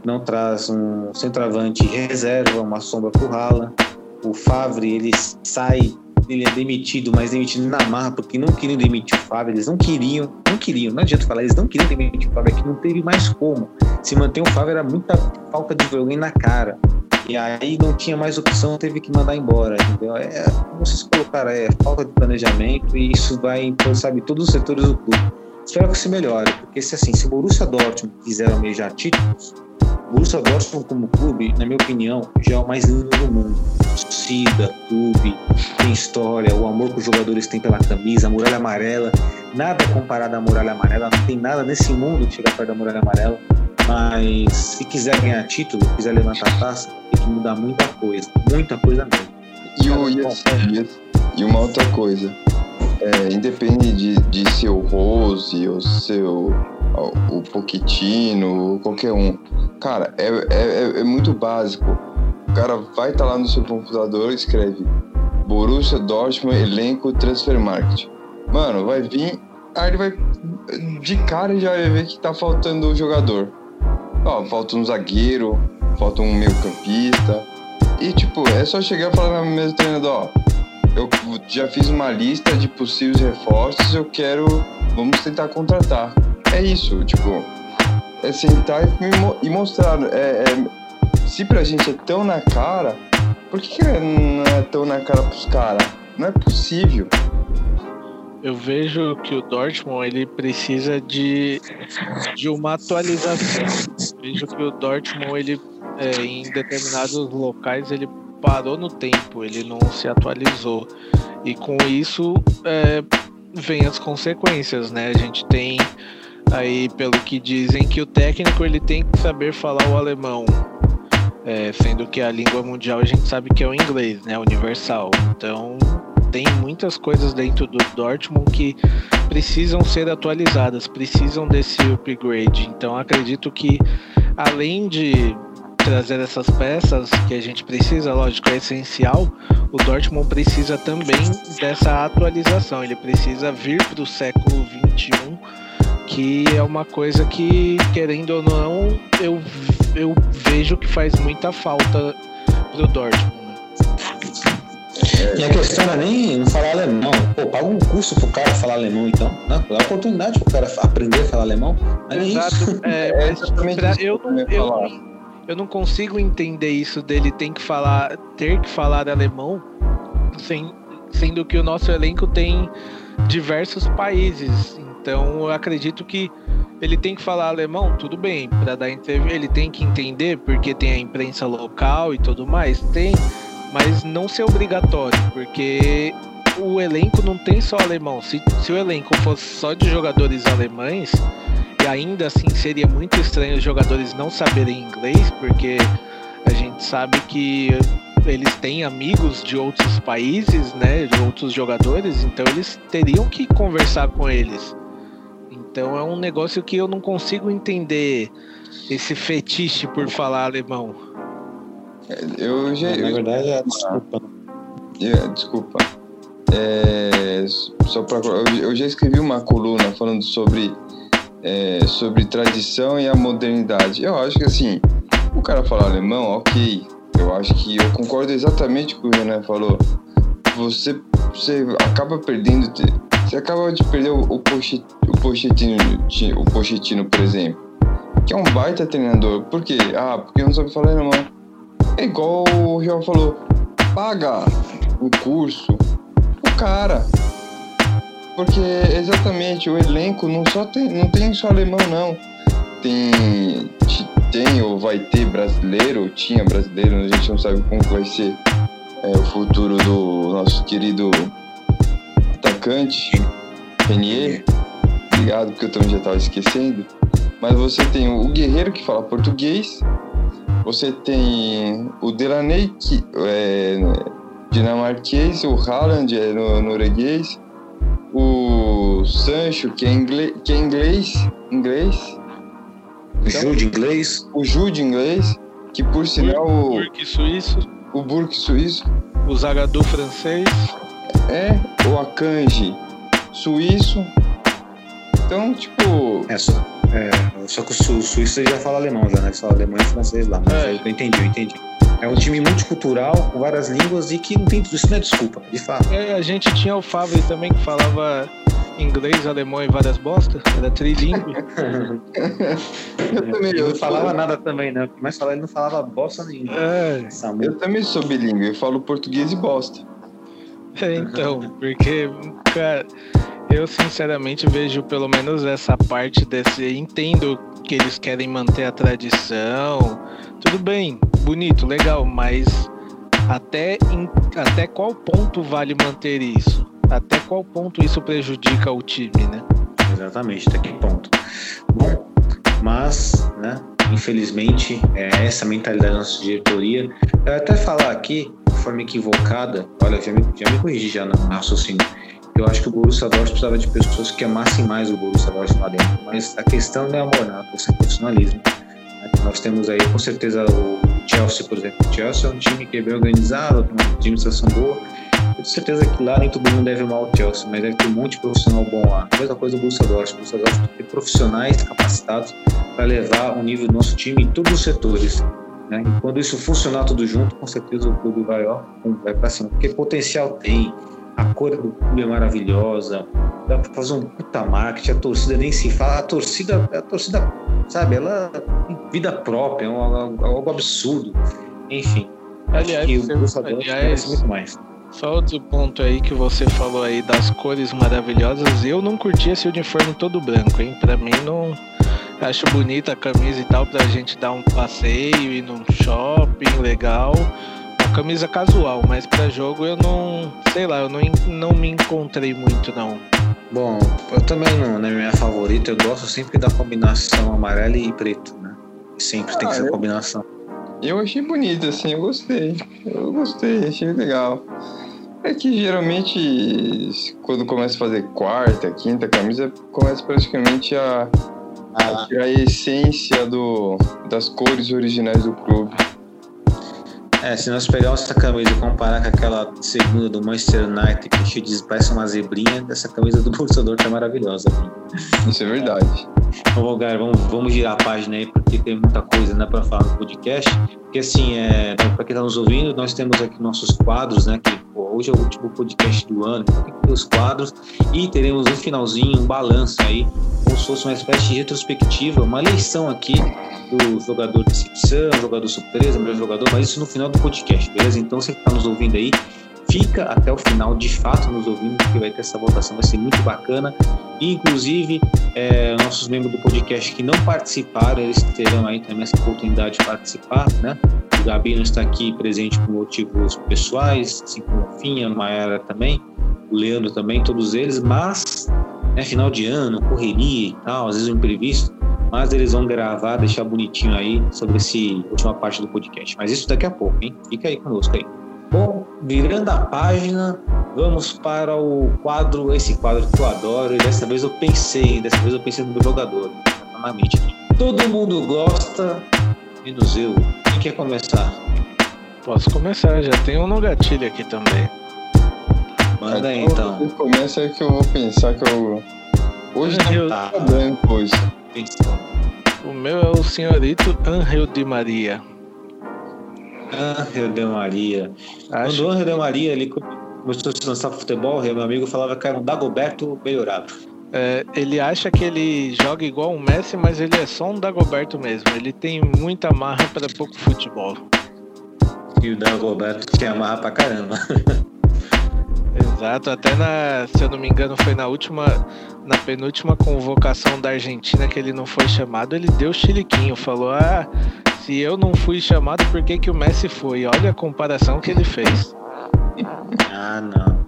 não traz um centroavante reserva, uma sombra para o Haaland. O Favre, ele sai, ele é demitido, mas demitido na marra, porque não queriam demitir o Favre, eles não queriam, não queriam, não adianta falar, eles não queriam demitir o Favre, é que não teve mais como. Se manter o Favre era muita falta de vergonha na cara. E aí não tinha mais opção, teve que mandar embora, entendeu? É, vocês colocaram, é falta de planejamento e isso vai impor, sabe, todos os setores do clube. Espero que se melhore, porque se assim, se o Borussia Dortmund quiser almejar títulos, Borussia Dortmund como clube, na minha opinião, já é o mais lindo do mundo. Torcida, clube, tem história, o amor que os jogadores têm pela camisa, a muralha amarela, nada comparado à muralha amarela, não tem nada nesse mundo que chega perto da muralha amarela. Mas se quiser ganhar título, quiser levantar a taça, tem que mudar muita coisa. Muita coisa mesmo. E, o, e, assim, e uma outra coisa. É, independe de, de ser o Rose ou seu o, o Pochettino, qualquer um. Cara, é, é, é muito básico. O cara vai estar tá lá no seu computador e escreve Borussia Dortmund elenco transfer market. Mano, vai vir, aí ele vai de cara já vai ver que tá faltando o jogador. Ó, falta um zagueiro, falta um meio campista. E tipo, é só chegar e falar mesa do treinador, ó, eu já fiz uma lista de possíveis reforços, eu quero, vamos tentar contratar. É isso, tipo, é sentar e, e mostrar. É, é, se pra gente é tão na cara, por que, que não é tão na cara pros caras? Não é possível. Eu vejo que o Dortmund ele precisa de, de uma atualização. Vejo que o Dortmund ele é, em determinados locais ele parou no tempo, ele não se atualizou e com isso é, vem as consequências, né? A gente tem aí pelo que dizem que o técnico ele tem que saber falar o alemão, é, sendo que a língua mundial a gente sabe que é o inglês, né? Universal. Então tem muitas coisas dentro do Dortmund que precisam ser atualizadas, precisam desse upgrade. Então acredito que além de trazer essas peças que a gente precisa, lógico, é essencial. O Dortmund precisa também dessa atualização. Ele precisa vir para o século 21, que é uma coisa que, querendo ou não, eu, eu vejo que faz muita falta para o Dortmund. E a questão não é nem falar alemão. Pô, paga um curso pro cara falar alemão, então. Né? Dá oportunidade pro cara aprender a falar alemão. Mas Exato. É, isso. É, pra, eu, não, eu, eu não consigo entender isso dele tem que falar, ter que falar alemão, sem, sendo que o nosso elenco tem diversos países. Então eu acredito que ele tem que falar alemão, tudo bem, para dar entrevista, ele tem que entender porque tem a imprensa local e tudo mais, tem, mas não ser obrigatório, porque o elenco não tem só alemão. Se, se o elenco fosse só de jogadores alemães, e ainda assim seria muito estranho os jogadores não saberem inglês, porque a gente sabe que eles têm amigos de outros países, né, de outros jogadores, então eles teriam que conversar com eles. Então é um negócio que eu não consigo entender esse fetiche por falar alemão. Eu já. Na verdade, é desculpa. É, desculpa. É, só pra, eu já escrevi uma coluna falando sobre, é, sobre tradição e a modernidade. Eu acho que assim, o cara falar alemão, ok. Eu acho que eu concordo exatamente com o Renan falou. Você, você acaba perdendo. Você acaba de perder o, o, Pochettino, o, Pochettino, o Pochettino, por exemplo. Que é um baita treinador. Por quê? Ah, porque não sabe falar alemão. É igual o João falou. Paga o curso cara. porque exatamente o elenco não só tem, não tem só alemão não. Tem tem ou vai ter brasileiro, ou tinha brasileiro, a gente não sabe como vai ser é, o futuro do nosso querido atacante Renier. Obrigado, porque eu também já estava esquecendo. Mas você tem o Guerreiro que fala português, você tem o Delaney que é dinamarquês, o Haaland é norueguês, o Sancho que é inglês, que é inglês, inglês. Então, Jude inglês. O Jude inglês, que por sinal o Burke suíço, o Burke suíço, o Zagadou francês, é o Akanji suíço. Então, tipo, É só, é, só que o su, suíço já fala alemão, já, né? Só alemão e francês lá. Mas É. eu entendi, eu entendi. É um time multicultural, com várias línguas e que não tem. Isso não é desculpa, de fato. É, a gente tinha o Favre também que falava inglês, alemão e várias bostas, era trilingue. eu também eu não falava nada também, né? Mas falava, ele não falava bosta nenhuma. É. Eu também sou bilíngue, eu falo português e bosta. É, então, porque, cara, eu sinceramente vejo pelo menos essa parte desse. Entendo que eles querem manter a tradição. Tudo bem, bonito, legal, mas até, em- até qual ponto vale manter isso? Até qual ponto isso prejudica o time, né? Exatamente, até que ponto. Bom, mas, né, infelizmente, é essa mentalidade da nossa diretoria. Eu até falar aqui, de forma equivocada, olha, já me, já me corrigi já no raciocínio. Eu acho que o Borussia Dortmund precisava de pessoas que amassem mais o Borussia Dortmund lá dentro. Mas a questão não é amor, não, é profissionalismo. Né? Nós temos aí, com certeza, o Chelsea, por exemplo. O Chelsea é um time que é bem organizado, tem uma administração boa. Eu tenho certeza que lá nem todo mundo deve amar o Chelsea, mas deve ter um monte de profissional bom lá. Mesma coisa do Borussia Dortmund. O Borussia Dortmund tem que ter profissionais capacitados para levar o nível do nosso time em todos os setores. Né? E quando isso funcionar tudo junto, com certeza o clube vai, ó, vai para cima. Porque potencial tem, a cor do clube é maravilhosa, dá para fazer um puta marketing, a torcida nem se fala, a torcida, a torcida, sabe, ela tem vida própria, é algo, algo absurdo. Enfim, Aliás, acho que o você- Dortmund aliás, muito mais. Só outro ponto aí que você falou aí das cores maravilhosas, eu não curti esse uniforme todo branco, hein? Pra mim não. Acho bonita a camisa e tal pra gente dar um passeio, ir num shopping legal. Camisa casual, mas pra jogo eu não. Sei lá, eu não, não me encontrei muito não. Bom, eu também não, não é minha favorita. Eu gosto sempre da combinação amarelo e preto, né? Sempre tem que Ah, ser a eu- combinação. Eu achei bonito, assim, eu gostei. Eu gostei, achei legal. É que geralmente, quando começa a fazer quarta, quinta camisa, começa praticamente a, a tirar a essência do, das cores originais do clube. É, se nós pegarmos essa camisa e comparar com aquela segunda do Manchester United, que de- parece uma zebrinha, essa camisa do Borussia Dortmund é maravilhosa. Isso é verdade. Então, vamos, vamos girar a página aí, porque tem muita coisa né, para falar no podcast. Porque, assim, é, para quem está nos ouvindo, nós temos aqui nossos quadros, né? Que pô, hoje é o último podcast do ano, então tem que ter os quadros. E teremos no finalzinho um balanço aí, como se fosse uma espécie de retrospectiva, uma eleição aqui do jogador de decepção, jogador surpresa, melhor jogador, mas isso no final do podcast, beleza? Então, você que está nos ouvindo aí, fica até o final, de fato, nos ouvindo, porque vai ter essa votação, vai ser muito bacana. E, inclusive, é, nossos membros do podcast que não participaram, eles terão aí também essa oportunidade de participar, né? O Gabi não está aqui presente por motivos pessoais, assim como a Finha, a Mayara também, o Leandro também, todos eles, mas, né, final de ano, correria e tal, às vezes um imprevisto, mas eles vão gravar, deixar bonitinho aí sobre essa última parte do podcast. Mas isso daqui a pouco, hein? Fica aí conosco aí. Bom, virando a página, vamos para o quadro, esse quadro que eu adoro, e dessa vez eu pensei, dessa vez eu pensei no meu jogador, tá na aqui. Todo mundo gosta, menos eu. Quem quer começar? Posso começar, já tem um no gatilho aqui também. Manda aí então. Começa que eu vou pensar que eu. Hoje Eu- não tá branco hoje. Pensando. O meu é o senhorito Angel de Maria. Angel de Maria. Quando Acho o Angel de Maria ele começou a se lançar pro futebol, meu amigo falava que era um Dagoberto melhorado. É, ele acha que ele joga igual um Messi, mas ele é só um Dagoberto mesmo. Ele tem muita marra para pouco futebol. E o Dagoberto se amarra pra caramba. Exato, até na, se eu não me engano, foi na última, na penúltima convocação da Argentina que ele não foi chamado, ele deu chiliquinho, falou: "Ah, se eu não fui chamado, por que que o Messi foi?". Olha a comparação que ele fez. Ah, não.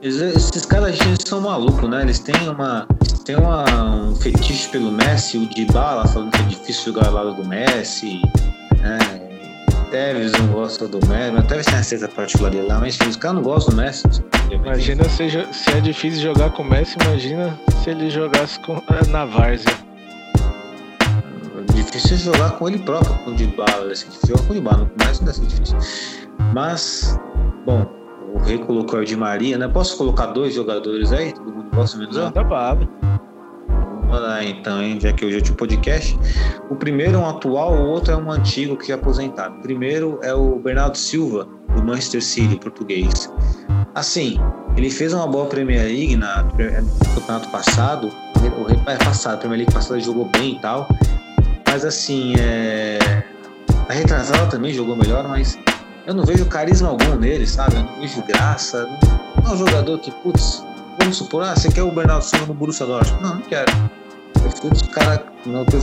Esses caras são malucos, né? Eles têm uma tem uma, um fetiche pelo Messi, o de bala falando que é difícil jogar ao lado do Messi, né? Tevez não gosta do Messi, mas Tevez tem a certa particularidade lá, mas enfim, os caras não gostam do Messi. Imagina se, se, é difícil jogar com o Messi, imagina se ele jogasse com, na Várzea. Difícil jogar com ele próprio, com o de bala, assim, jogar com o de bala, com o Messi não é assim difícil. Mas, bom, o Rei colocou o de Maria, né? Posso colocar dois jogadores aí? Todo mundo gosta menos um? Manda bala. Vamos lá então, hein? já que hoje é de podcast. O primeiro é um atual, o outro é um antigo que é aposentado. O primeiro é o Bernardo Silva, do Manchester City, português. Assim, ele fez uma boa Premier League na, no campeonato passado. O é passado, a Premier League passada jogou bem e tal. Mas assim, é... a retrasada também jogou melhor, mas eu não vejo carisma algum nele, sabe? Eu não vejo graça. Não é um jogador que, putz, vamos supor, ah, você quer o Bernardo Silva no Borussia Dortmund? Não, não quero. Eu prefiro os caras,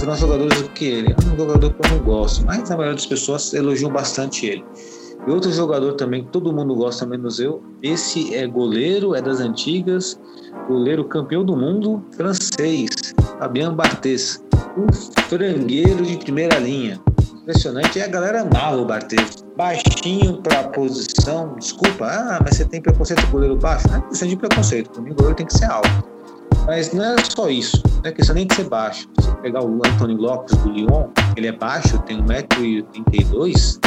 mais jogadores do que ele. É um jogador que eu não gosto, mas a maioria das pessoas elogiam bastante ele. E outro jogador também que todo mundo gosta, menos eu, esse é goleiro, é das antigas, goleiro campeão do mundo, francês, Fabien Barthez, um frangueiro de primeira linha. Impressionante, e a galera amava o Barthez. Baixinho para posição, desculpa, ah, mas você tem preconceito com goleiro baixo? Não é questão de preconceito, comigo o goleiro tem que ser alto. Mas não é só isso, não é questão nem de ser baixo. Se pegar o Anthony Lopes do Lyon, ele é baixo, tem 1,82m,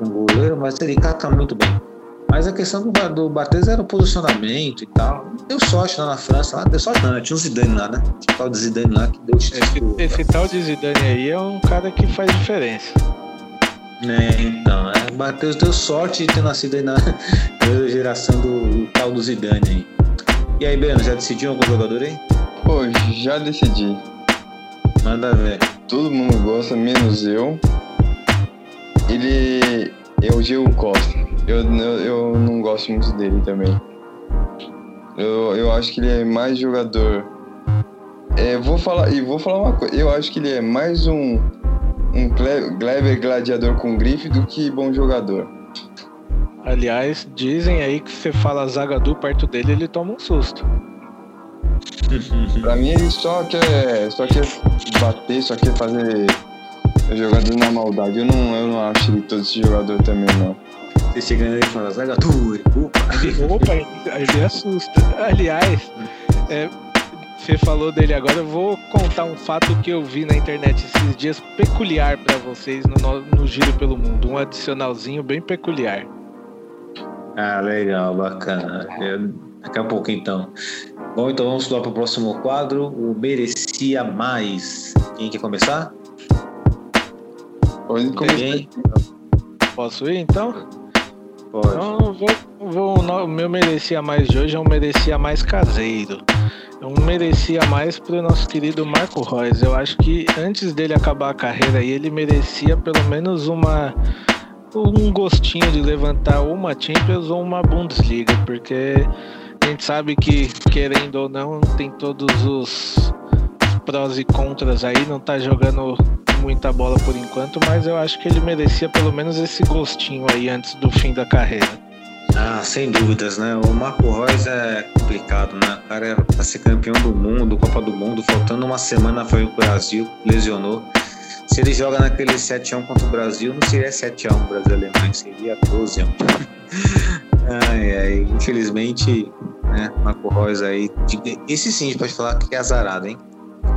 um goleiro, mas ele cata muito bem. Mas a questão do, do Barthez era o posicionamento e tal. Deu sorte lá na França, lá, deu sorte não, né? tinha um Zidane lá, né? Tinha o tal de Zidane lá que deu Esse, esse tal de Zidane aí é um cara que faz diferença. É, então, é, o Matheus deu sorte de ter nascido aí na, na geração do, do tal do Zidane aí. E aí, Breno, já decidiu algum jogador aí? Pô, já decidi. Manda ver. Todo mundo gosta, menos eu. Ele é o Diego Costa. Eu, eu, eu não gosto muito dele também. Eu, eu acho que ele é mais jogador. É, vou falar e vou falar uma coisa. Eu acho que ele é mais um um Gleber gladiador com grife do que bom jogador. Aliás, dizem aí que você fala Zagadu perto dele, ele toma um susto. pra mim ele só quer, só quer bater, só quer fazer jogador na maldade. Eu não, eu não acho ele todo esse jogador também, não. Você chegando aí e fala, Zagadu, opa! opa, ele assusta. Aliás, é, você falou dele agora, eu vou contar um fato que eu vi na internet esses dias peculiar para vocês no, no Giro pelo Mundo. Um adicionalzinho bem peculiar. Ah, legal, bacana. Daqui a pouco então. Bom, então vamos lá para o próximo quadro. O Merecia Mais. Quem quer começar? Pode começar. Posso ir então? Pode. Então, vou, vou, o meu Merecia Mais de hoje é um Merecia Mais caseiro. Não merecia mais pro nosso querido Marco Reus. Eu acho que antes dele acabar a carreira aí, ele merecia pelo menos uma um gostinho de levantar uma Champions ou uma Bundesliga, porque a gente sabe que, querendo ou não, tem todos os prós e contras aí, não tá jogando muita bola por enquanto, mas eu acho que ele merecia pelo menos esse gostinho aí antes do fim da carreira. Ah, sem dúvidas, né? O Marco Reus é complicado, né? O cara é ser campeão do mundo, Copa do Mundo, faltando uma semana foi o Brasil, lesionou. Se ele joga naquele 7x1 contra o Brasil, não seria 7x1 Brasil Alemanha, seria 12x1. ai, ai, infelizmente, né, Marco Reus aí. Esse sim a gente pode falar que é azarado, hein?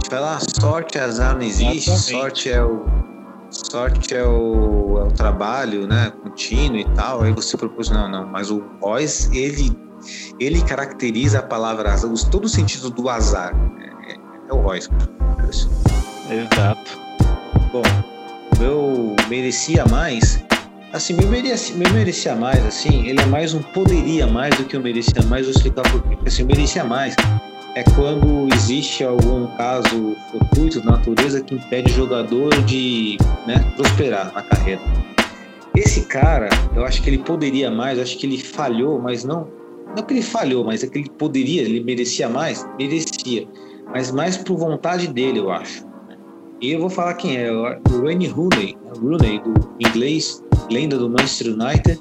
A gente fala, ah, sorte, azar não existe, Exatamente. sorte é o sorte é o, é o trabalho, né, contínuo e tal. Aí você propôs, não, não, mas o Royce, ele, ele caracteriza a palavra azar, todo o sentido do azar. É, é, é o Royce, Exato. Bom, meu merecia mais. Assim, meu merecia, meu merecia mais, assim, ele é mais um poderia mais do que eu merecia mais. Vou explicar por quê. Assim, eu merecia mais é quando existe algum caso fortuito da natureza que impede o jogador de né, prosperar na carreira. esse cara, eu acho que ele poderia mais, eu acho que ele falhou, mas não. Não que ele falhou, mas é que ele poderia, ele merecia mais, merecia. Mas mais por vontade dele, eu acho. E eu vou falar quem é, o Wayne Rooney, né? Rooney, do inglês, lenda do Manchester United.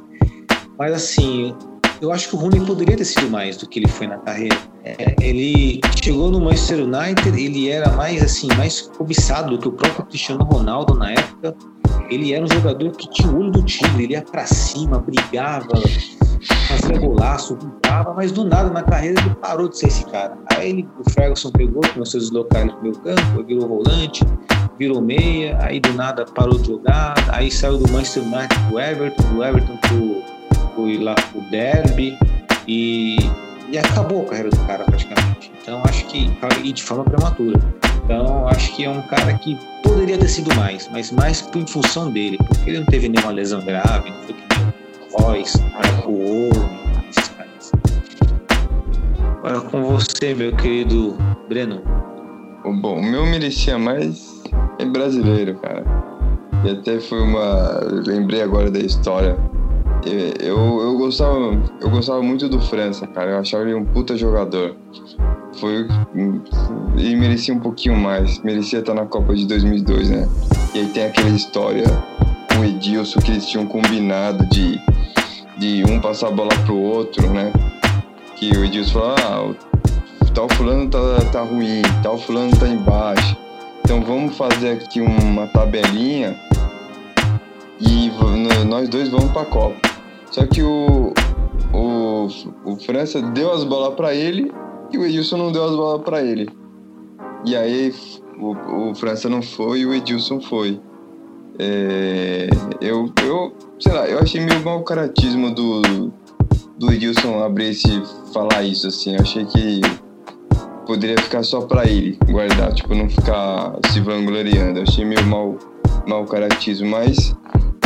Mas assim, eu acho que o Rooney poderia ter sido mais do que ele foi na carreira. É, ele chegou no Manchester United, ele era mais assim, mais cobiçado do que o próprio Cristiano Ronaldo na época. Ele era um jogador que tinha o olho do tigre, ele ia para cima, brigava, fazia golaço, brigava, mas do nada na carreira ele parou de ser esse cara. Aí ele, o Ferguson pegou, começou a deslocar ele pro meu campo, virou volante, virou meia, aí do nada parou de jogar, aí saiu do Manchester United pro Everton, do Everton pro, pro, lá pro Derby e, e acabou a carreira do cara praticamente. Então acho que, e de forma prematura. Então, acho que é um cara que poderia ter sido mais, mas mais em função dele, porque ele não teve nenhuma lesão grave, não foi que nem Ouro, esses caras. Agora com você, meu querido Breno. Bom, o meu merecia mais é brasileiro, cara. E até foi uma. Lembrei agora da história. Eu, eu, gostava, eu gostava muito do França, cara. Eu achava ele um puta jogador foi e merecia um pouquinho mais. Merecia estar na Copa de 2002, né? E aí tem aquela história com o Edilson que eles tinham combinado de, de um passar a bola pro outro, né? Que o Edilson falou: ah, tal fulano tá, tá ruim, tal fulano tá embaixo. Então vamos fazer aqui uma tabelinha e nós dois vamos pra Copa. Só que o, o, o França deu as bolas para ele e o Edilson não deu as bolas para ele. E aí o, o França não foi e o Edilson foi. É, eu, eu, sei lá, eu achei meio mau caratismo do, do Edilson abrir esse falar isso, assim. Eu achei que poderia ficar só para ele guardar, tipo, não ficar se vangloriando. Eu achei meio mau, mau caratismo, mas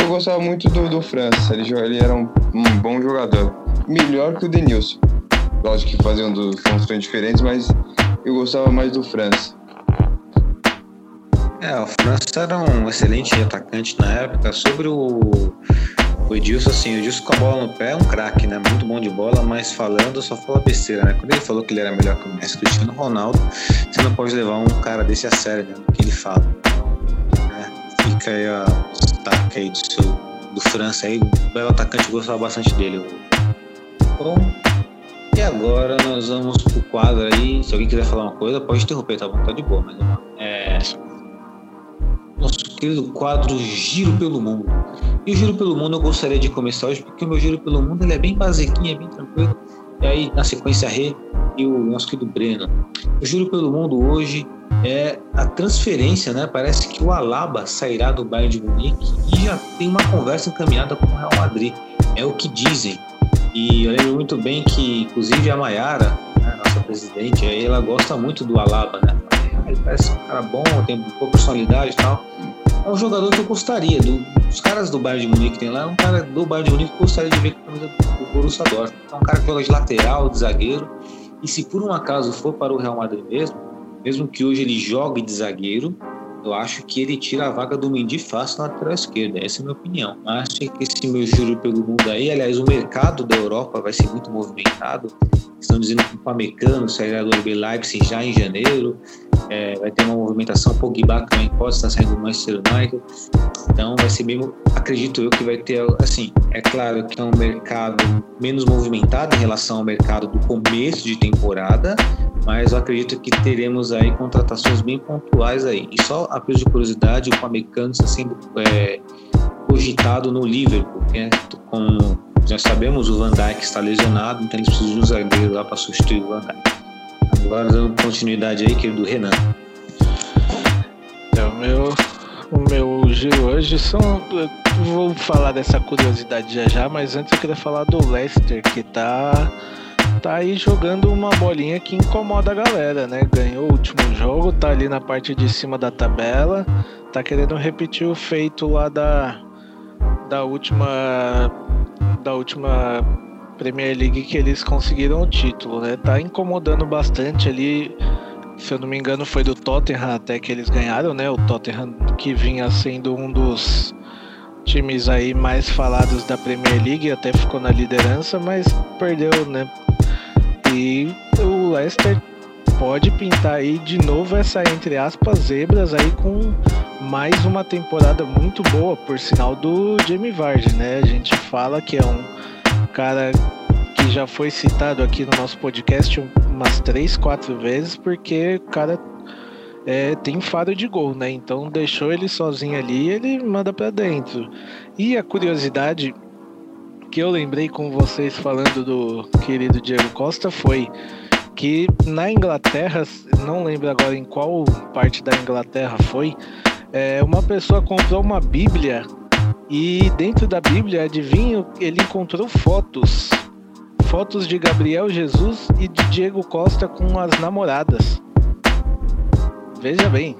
eu gostava muito do, do França. Ele, ele era um, um bom jogador. Melhor que o Denilson. Lógico que faziam funções diferentes, mas eu gostava mais do França. É, o França era um excelente atacante na época. Sobre o, o Edilson, assim, o Edilson com a bola no pé é um craque, né? Muito bom de bola, mas falando só fala besteira, né? Quando ele falou que ele era melhor que o Messi, Cristiano Ronaldo, você não pode levar um cara desse a sério, né? Do que ele fala. Fica aí a destaque aí do seu do França aí, belo atacante gostava bastante dele. Bom, e agora nós vamos pro quadro aí. Se alguém quiser falar uma coisa, pode interromper, tá bom? Tá de boa, mas é. Nosso querido quadro Giro pelo Mundo. E o Giro pelo Mundo eu gostaria de começar hoje, porque o meu Giro pelo Mundo ele é bem basiquinho, é bem tranquilo. E aí, na sequência, Rê e o nosso querido Breno. O Giro pelo Mundo hoje é a transferência, né? Parece que o Alaba sairá do Bayern de Munique e já tem uma conversa encaminhada com o Real Madrid. É o que dizem. E eu lembro muito bem que, inclusive, a Mayara, né, nossa presidente, aí ela gosta muito do Alaba, né? Ele parece um cara bom, tem boa personalidade e tal. É um jogador que eu gostaria, do, os caras do Bayern de Munique tem lá, é um cara do Bayern de Munique que gostaria de ver com a camisa do Borussia Dortmund. É um cara que joga de lateral, de zagueiro, e se por um acaso for para o Real Madrid mesmo, mesmo que hoje ele jogue de zagueiro, eu acho que ele tira a vaga do Mendy fácil na lateral esquerda. Essa é a minha opinião. Acho que esse meu juro pelo mundo aí, aliás, o mercado da Europa vai ser muito movimentado. Estão dizendo que o Pamecano sairá do RB Leipzig já em janeiro. É, vai ter uma movimentação. O Pogba também pode estar saindo do Manchester United. Então vai ser mesmo, acredito eu que vai ter, assim, é claro que é um mercado menos movimentado em relação ao mercado do começo de temporada, mas eu acredito que teremos aí contratações bem pontuais aí. E só a de curiosidade, o Pamecano está sendo é, cogitado no Liverpool, né? como já sabemos, o Van Dijk está lesionado, então eles precisam de um zagueiro lá para substituir o Van Dijk. Agora dando continuidade aí, querido Renan. É, o meu, o meu giro hoje são. Vou falar dessa curiosidade já já, mas antes eu queria falar do Leicester, que tá tá aí jogando uma bolinha que incomoda a galera, né? Ganhou o último jogo, tá ali na parte de cima da tabela, tá querendo repetir o feito lá da, da última da última Premier League que eles conseguiram o título, né? Tá incomodando bastante ali. Se eu não me engano, foi do Tottenham até que eles ganharam, né? O Tottenham que vinha sendo um dos times aí mais falados da Premier League, até ficou na liderança, mas perdeu, né? E o Leicester pode pintar aí de novo essa, entre aspas, zebras aí com mais uma temporada muito boa, por sinal do Jamie Vardy, né? A gente fala que é um cara que já foi citado aqui no nosso podcast umas três, quatro vezes, porque o cara é, tem faro de gol, né? Então deixou ele sozinho ali, ele manda para dentro. E a curiosidade que eu lembrei com vocês falando do querido Diego Costa foi que na Inglaterra, não lembro agora em qual parte da Inglaterra foi, é, uma pessoa comprou uma Bíblia e dentro da Bíblia, adivinho, ele encontrou fotos. Fotos de Gabriel Jesus e de Diego Costa com as namoradas. Veja bem.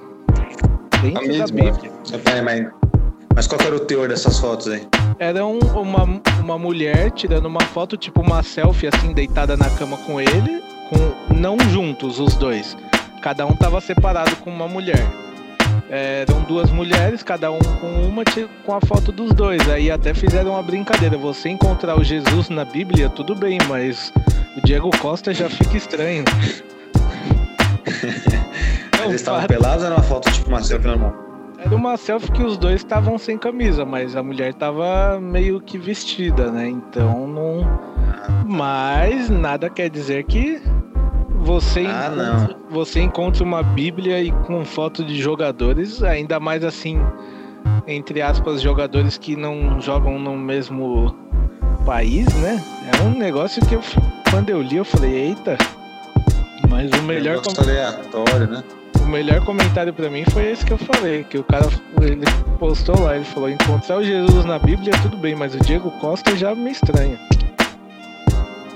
Dentro A da mesma. Bíblia. É, mas, mas qual era o teor dessas fotos aí? Era um- uma, uma mulher tirando uma foto, tipo uma selfie assim, deitada na cama com ele, com não juntos os dois. Cada um tava separado com uma mulher. Eram duas mulheres, cada um com uma com a foto dos dois. Aí até fizeram uma brincadeira. Você encontrar o Jesus na Bíblia, tudo bem, mas o Diego Costa já fica estranho. Mas eles estavam pelados ou era uma foto tipo uma selfie normal? Era uma selfie que os dois estavam sem camisa, mas a mulher tava meio que vestida, né? Então não. Mas nada quer dizer que você, Ah, encontra, você encontra uma Bíblia e com foto de jogadores, ainda mais assim, entre aspas, jogadores que não jogam no mesmo país, né? É um negócio que eu, quando eu li, eu falei, eita. Mas o melhor, Negócio aleatório, né? o melhor comentário pra mim foi esse que eu falei, que o cara ele postou lá, ele falou, encontrar o Jesus na Bíblia tudo bem, mas o Diego Costa já me estranha.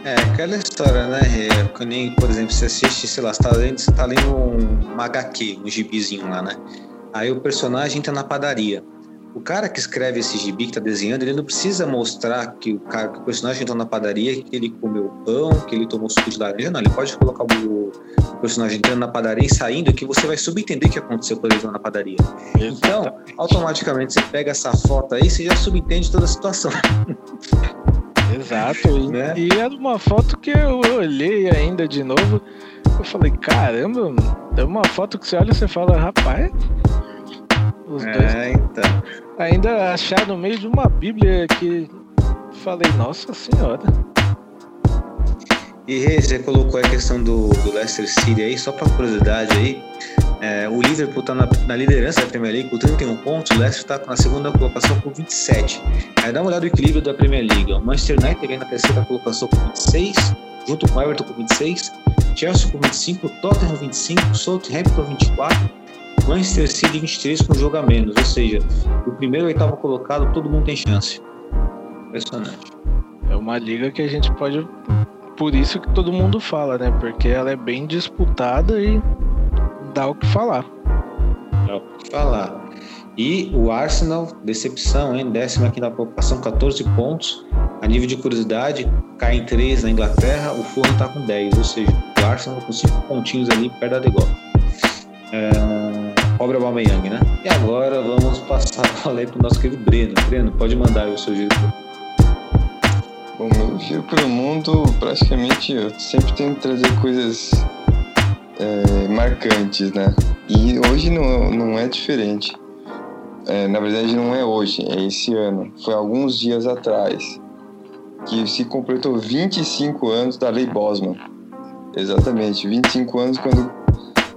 É, aquela história, né? É, que nem, por exemplo, você assiste, sei lá, você tá lendo, você tá lendo um, um HQ, um gibizinho lá, né? Aí o personagem entra na padaria. O cara que escreve esse gibi, que tá desenhando, ele não precisa mostrar que o, cara, que o personagem entrou na padaria, que ele comeu pão, que ele tomou suco de laranja, não. Ele pode colocar o, o personagem entrando na padaria e saindo, que você vai subentender o que aconteceu quando ele entrou na padaria. Então, automaticamente você pega essa foto aí, você já subentende toda a situação. Exato. E, Né? e era uma foto que eu olhei ainda de novo. Eu falei, caramba, é uma foto que você olha e você fala, rapaz. Os dois É, então. ainda achar no meio de uma Bíblia que falei, nossa senhora. E você colocou a questão do, do Leicester City aí, só para curiosidade aí. É, o Liverpool está na, na liderança da Premier League com 31 pontos, o Leicester está na segunda colocação com 27. Aí dá uma olhada no equilíbrio da Premier League. O Manchester United vem na terceira colocação com 26, junto com o Everton com 26, Chelsea com 25, Tottenham 25, Southampton 24, Manchester City 23 com um jogo a menos. Ou seja, o primeiro e oitavo colocado, todo mundo tem chance. Impressionante. É uma liga que a gente pode. Por isso que todo mundo fala, né? Porque ela é bem disputada e dá o que falar. falar. E o Arsenal, decepção, hein? Décimo aqui na colocação, 14 pontos. A nível de curiosidade, cai em 3 na Inglaterra, o Fulham tá com 10, ou seja, o Arsenal com 5 pontinhos ali perto da degola. É... Pobre Aubameyang, né? E agora vamos passar a bola aí pro nosso querido Breno. Breno, pode mandar aí o seu giro. Bom, meu giro pelo mundo, praticamente eu sempre tento trazer coisas é, marcantes, né? E hoje não, não é diferente. É, na verdade, não é hoje, é esse ano. Foi alguns dias atrás que se completou 25 anos da Lei Bosman. Exatamente, 25 anos quando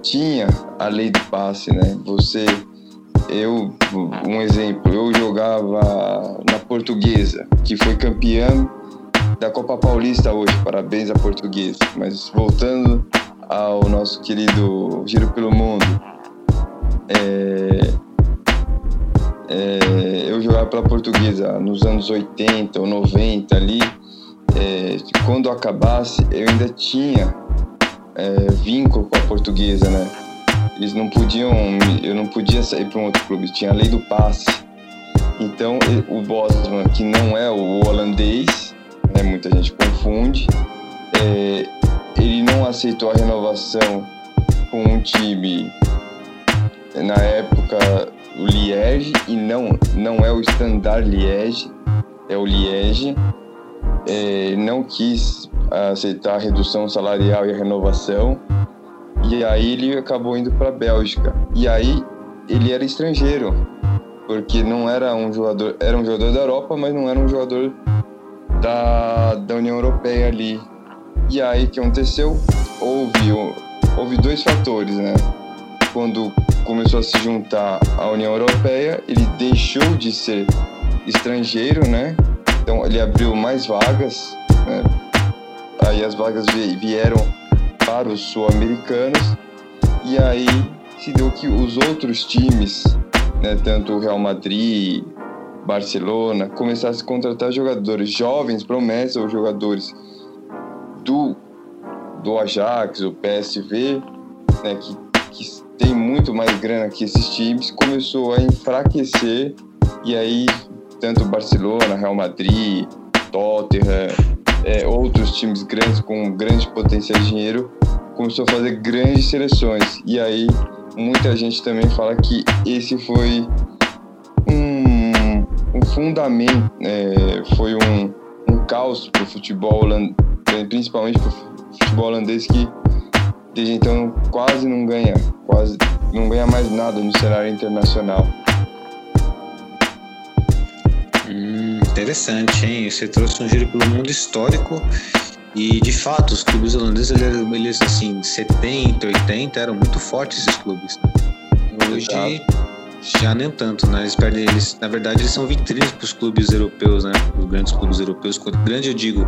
tinha a lei do passe, né? Você, eu, um exemplo, eu jogava na Portuguesa, que foi campeã da Copa Paulista hoje. Parabéns à Portuguesa. Mas voltando ao nosso querido Giro pelo Mundo, é, é, eu jogava pela Portuguesa nos anos 80 ou 90 ali. é, quando acabasse, eu ainda tinha é, vínculo com a Portuguesa, né? Eles não podiam, eu não podia sair para um outro clube. Tinha a lei do passe. Então, o Bosman, que não é o holandês, né, muita gente confunde, é, ele não aceitou a renovação com um time, na época, o Liege e não, não é o Standard Liege, é o Liege. É, não quis aceitar a redução salarial e a renovação. E aí ele acabou indo para a Bélgica. E aí ele era estrangeiro, porque não era um jogador, era um jogador da Europa, mas não era um jogador da, da União Europeia ali. E aí o que aconteceu? Houve, houve dois fatores, né? Quando começou a se juntar à União Europeia, ele deixou de ser estrangeiro, né? Então ele abriu mais vagas, né? Aí as vagas vieram para os sul-americanos e aí se deu que os outros times, né, tanto o Real Madrid, Barcelona, começassem a contratar jogadores jovens, promessas ou jogadores do, do Ajax, o PSV, né, que, que tem muito mais grana que esses times, começou a enfraquecer. E aí tanto Barcelona, Real Madrid, Tottenham, é, outros times grandes com grande potencial de dinheiro começou a fazer grandes seleções. E aí muita gente também fala que esse foi um, um fundamento, é, foi um, um caos para o futebol holandês, principalmente para o futebol holandês que desde então quase não ganha, quase não ganha mais nada no cenário internacional. Hum, interessante, hein? Você trouxe um giro pelo mundo histórico e de fato os clubes holandeses, eles, eles assim, 70, 80 eram muito fortes esses clubes. Hoje Exato. Já nem tanto, né? Eles perdem, eles, na verdade, eles são vitrines para os clubes europeus, né? Os grandes clubes europeus, grande eu digo,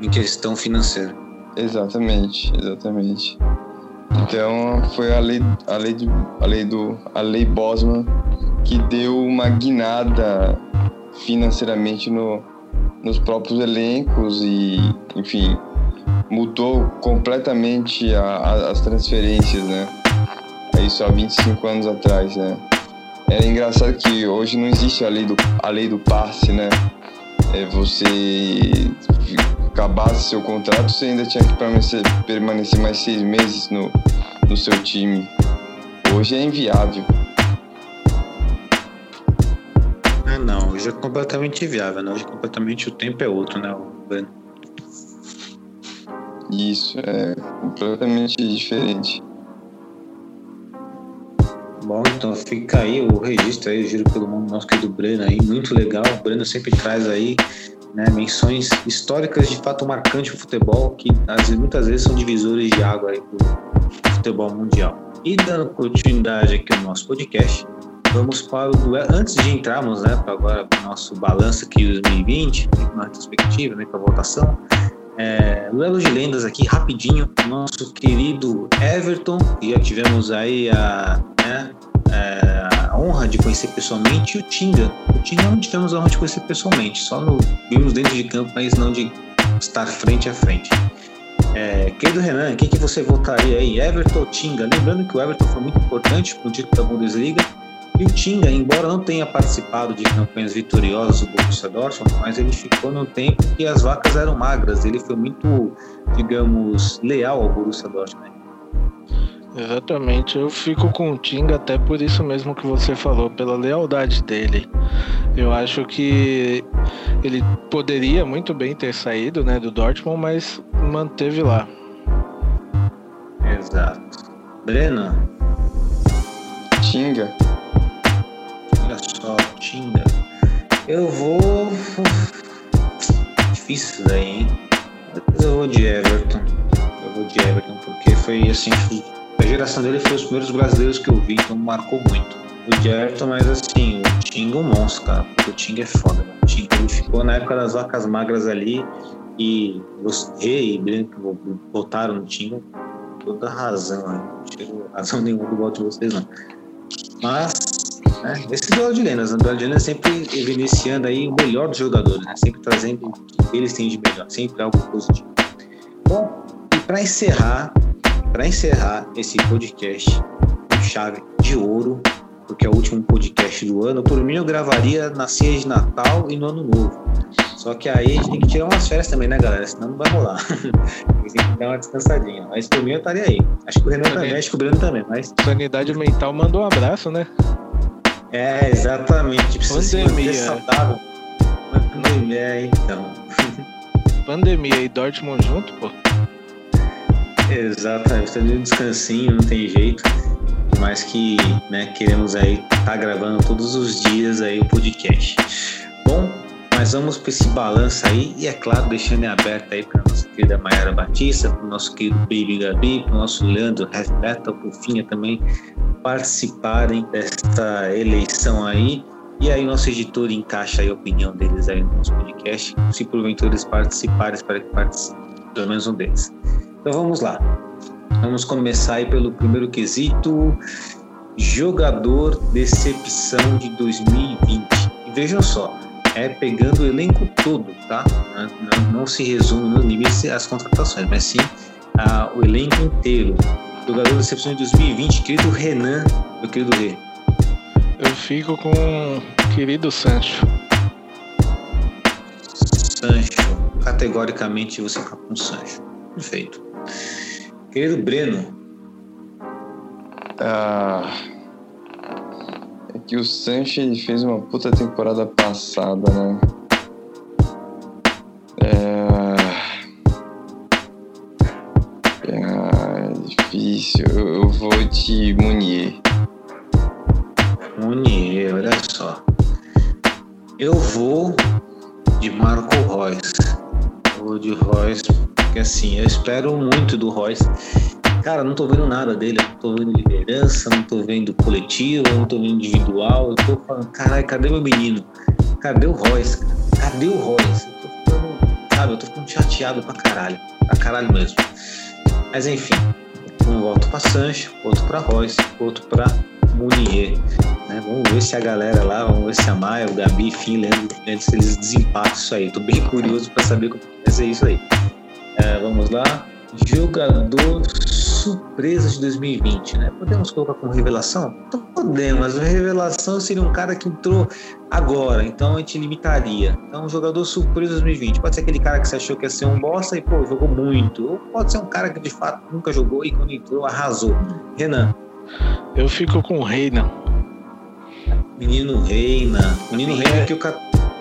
em questão financeira. Exatamente, exatamente. Então foi a lei, a lei, de, a lei do, a lei Bosman que deu uma guinada financeiramente no, nos próprios elencos e, enfim, mudou completamente a, a, as transferências, né? Isso há 25 anos atrás, né? É engraçado que hoje não existe a lei do, a lei do passe, né? É você acabasse seu contrato, você ainda tinha que permanecer, permanecer mais seis meses no, no seu time. Hoje é inviável. Ah, não. Hoje é completamente inviável, né? Hoje é completamente o tempo é outro, né, Breno? Isso, é completamente diferente. Bom, então fica aí o registro aí, giro pelo mundo nosso querido Breno aí, muito legal. O Breno sempre traz aí né, menções históricas de fato marcantes do futebol, que muitas vezes são divisores de água aí pro futebol mundial. E dando continuidade aqui no nosso podcast, vamos para o duelo. Antes de entrarmos né, para agora para o nosso balanço aqui de 2020, uma retrospectiva, né, para votação, é, de lendas aqui, rapidinho. Nosso querido Everton, que já tivemos aí a, né, é, a honra de conhecer pessoalmente, e o Tinga. O Tinga não tivemos a honra de conhecer pessoalmente, só no, vimos dentro de campo, mas não de estar frente a frente. É, querido Renan, quem que você votaria aí? Everton ou Tinga? Lembrando que o Everton foi muito importante para o título da Bundesliga e o Tinga, embora não tenha participado de campanhas vitoriosas do Borussia Dortmund, mas ele ficou no tempo que as vacas eram magras. Ele foi muito, digamos, leal ao Borussia Dortmund. Exatamente, eu fico com o Tinga até por isso mesmo que você falou, pela lealdade dele. Eu acho que ele poderia muito bem ter saído né, do Dortmund, mas manteve lá. Exato. Breno? Tinga só, Tinga. Eu vou. Difícil daí, hein? Eu vou de Everton. Eu vou de Everton, porque foi assim. A geração dele foi os primeiros brasileiros que eu vi, então marcou muito. O de Everton, mas assim, o Tinga é um monstro, cara. Porque o Tinga é foda, O Tinga ele ficou na época das vacas magras ali e você e Branco botaram no Tinga toda razão, né? Não tiro razão nenhuma do voto de vocês, não. Mas né? Esse duelo de lendas, né? o duelo de lendas sempre evidenciando aí o melhor dos jogadores, né? sempre trazendo o que eles têm de melhor, sempre algo positivo. Bom, e para encerrar, para encerrar esse podcast, chave de ouro, porque é o último podcast do ano, por mim eu gravaria na ceia de Natal e no Ano Novo. Só que aí a gente tem que tirar umas férias também, né, galera? Senão não vai rolar. tem que dar uma descansadinha. Mas por mim eu estaria aí. Acho que o Renan também, acho que o Breno também. Mas... Sanidade mental mandou um abraço, né? É, exatamente. Precisa se manter Pandemia. saudável. Pandemia, é, então. Pandemia e Dortmund junto, pô. Exatamente. Tá dando um descansinho, não tem jeito. Mas que né, queremos aí estar gravando todos os dias aí o podcast. Bom, mas vamos para esse balanço aí. E é claro, deixando em aberto aí para nossa querida Mayara Batista, para o nosso querido Baby Gabi, para o nosso Leandro Heavy Metal, o também participarem desta eleição aí. E aí nosso editor encaixa a opinião deles aí no nosso podcast. Se porventura eles participarem, espero que participem, pelo menos um deles. Então vamos lá. Vamos começar aí pelo primeiro quesito. Jogador decepção de 2020. E vejam só, é pegando o elenco todo, tá? Não, não, se resume no limite as contratações, mas sim ah, o elenco inteiro. Jogador decepção de 2020, querido Renan, meu querido Rê. Eu fico com o querido Sancho. Sancho. Categoricamente você fica com Sancho. Perfeito. Querido Breno, Ah, que o Sancho ele fez uma puta temporada passada, né? É, é difícil. Eu, eu vou de Munier. Munier, olha só. Eu vou de Marco Reus. Eu vou de Reus, porque assim, eu espero muito do Reus. Cara, não tô vendo nada dele, não tô vendo liderança, não tô vendo coletivo, não tô vendo individual. Eu tô falando, caralho, cadê meu menino? Cadê o cara? Cadê o Reus? Eu tô ficando, sabe, eu tô ficando chateado pra caralho. Pra caralho mesmo. Mas enfim, um voto pra Sancho, outro pra Reus, outro pra Munier. né? Vamos ver se a galera lá, vamos ver se a Maia, o Gabi, enfim, Leandro, se eles desempatam isso aí. Tô bem curioso para saber como vai ser isso aí. É, vamos lá. Jogador surpresa de 2020, né? Podemos colocar como revelação? Podemos, mas a revelação seria um cara que entrou agora, então a gente limitaria. Então, um jogador surpresa de 2020. Pode ser aquele cara que você achou que ia ser um bosta e, pô, jogou muito. Ou pode ser um cara que de fato nunca jogou e quando entrou arrasou. Renan. Eu fico com o Reina. Menino Reina. Menino Reina que o.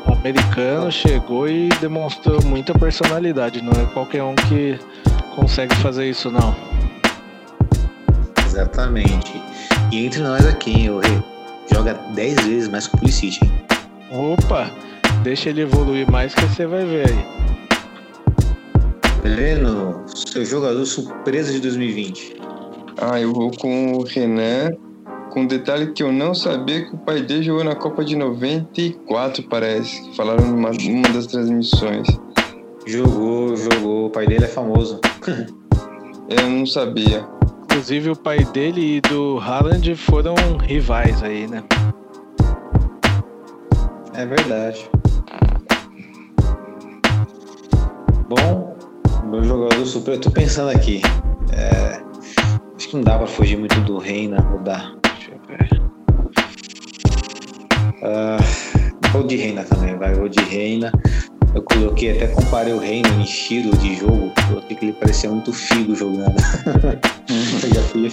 O americano chegou e demonstrou muita personalidade. Não é qualquer um que consegue fazer isso, não. Exatamente. E entre nós aqui, hein, o Rei, joga 10 vezes mais que o Pulisic, hein? Opa, deixa ele evoluir mais que você vai ver aí. Breno, seu jogador surpresa de 2020. Ah, eu vou com o Renan. Com um detalhe que eu não sabia que o pai dele jogou na Copa de 94, parece. que Falaram numa uma das transmissões. Jogou, jogou. O pai dele é famoso. Eu não sabia. Inclusive o pai dele e do Haaland foram rivais aí, né? É verdade. Bom, meu jogador surpresa. Tô pensando aqui. É, acho que não dá pra fugir muito do Reina. Vou dar. Deixa eu ver. Ah, vou de Reina também, vai. Vou de Reina. Eu coloquei, até comparei o Reina em estilo de jogo. Coloquei que ele parecia muito figo jogando. eu já fui,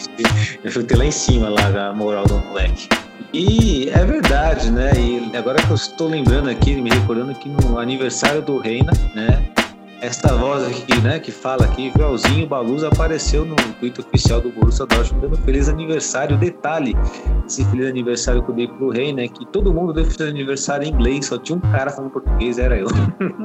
eu chutei lá em cima, lá, a moral do moleque. E é verdade, né? E agora que eu estou lembrando aqui, me recordando que no aniversário do Reina, né? Esta voz aqui, né, que fala aqui, Joãozinho Baluz apareceu no tweet oficial do Borussia Dortmund dando feliz aniversário. Detalhe, esse feliz aniversário que eu dei pro Rei, né, que todo mundo deu feliz aniversário em inglês, só tinha um cara falando português, era eu.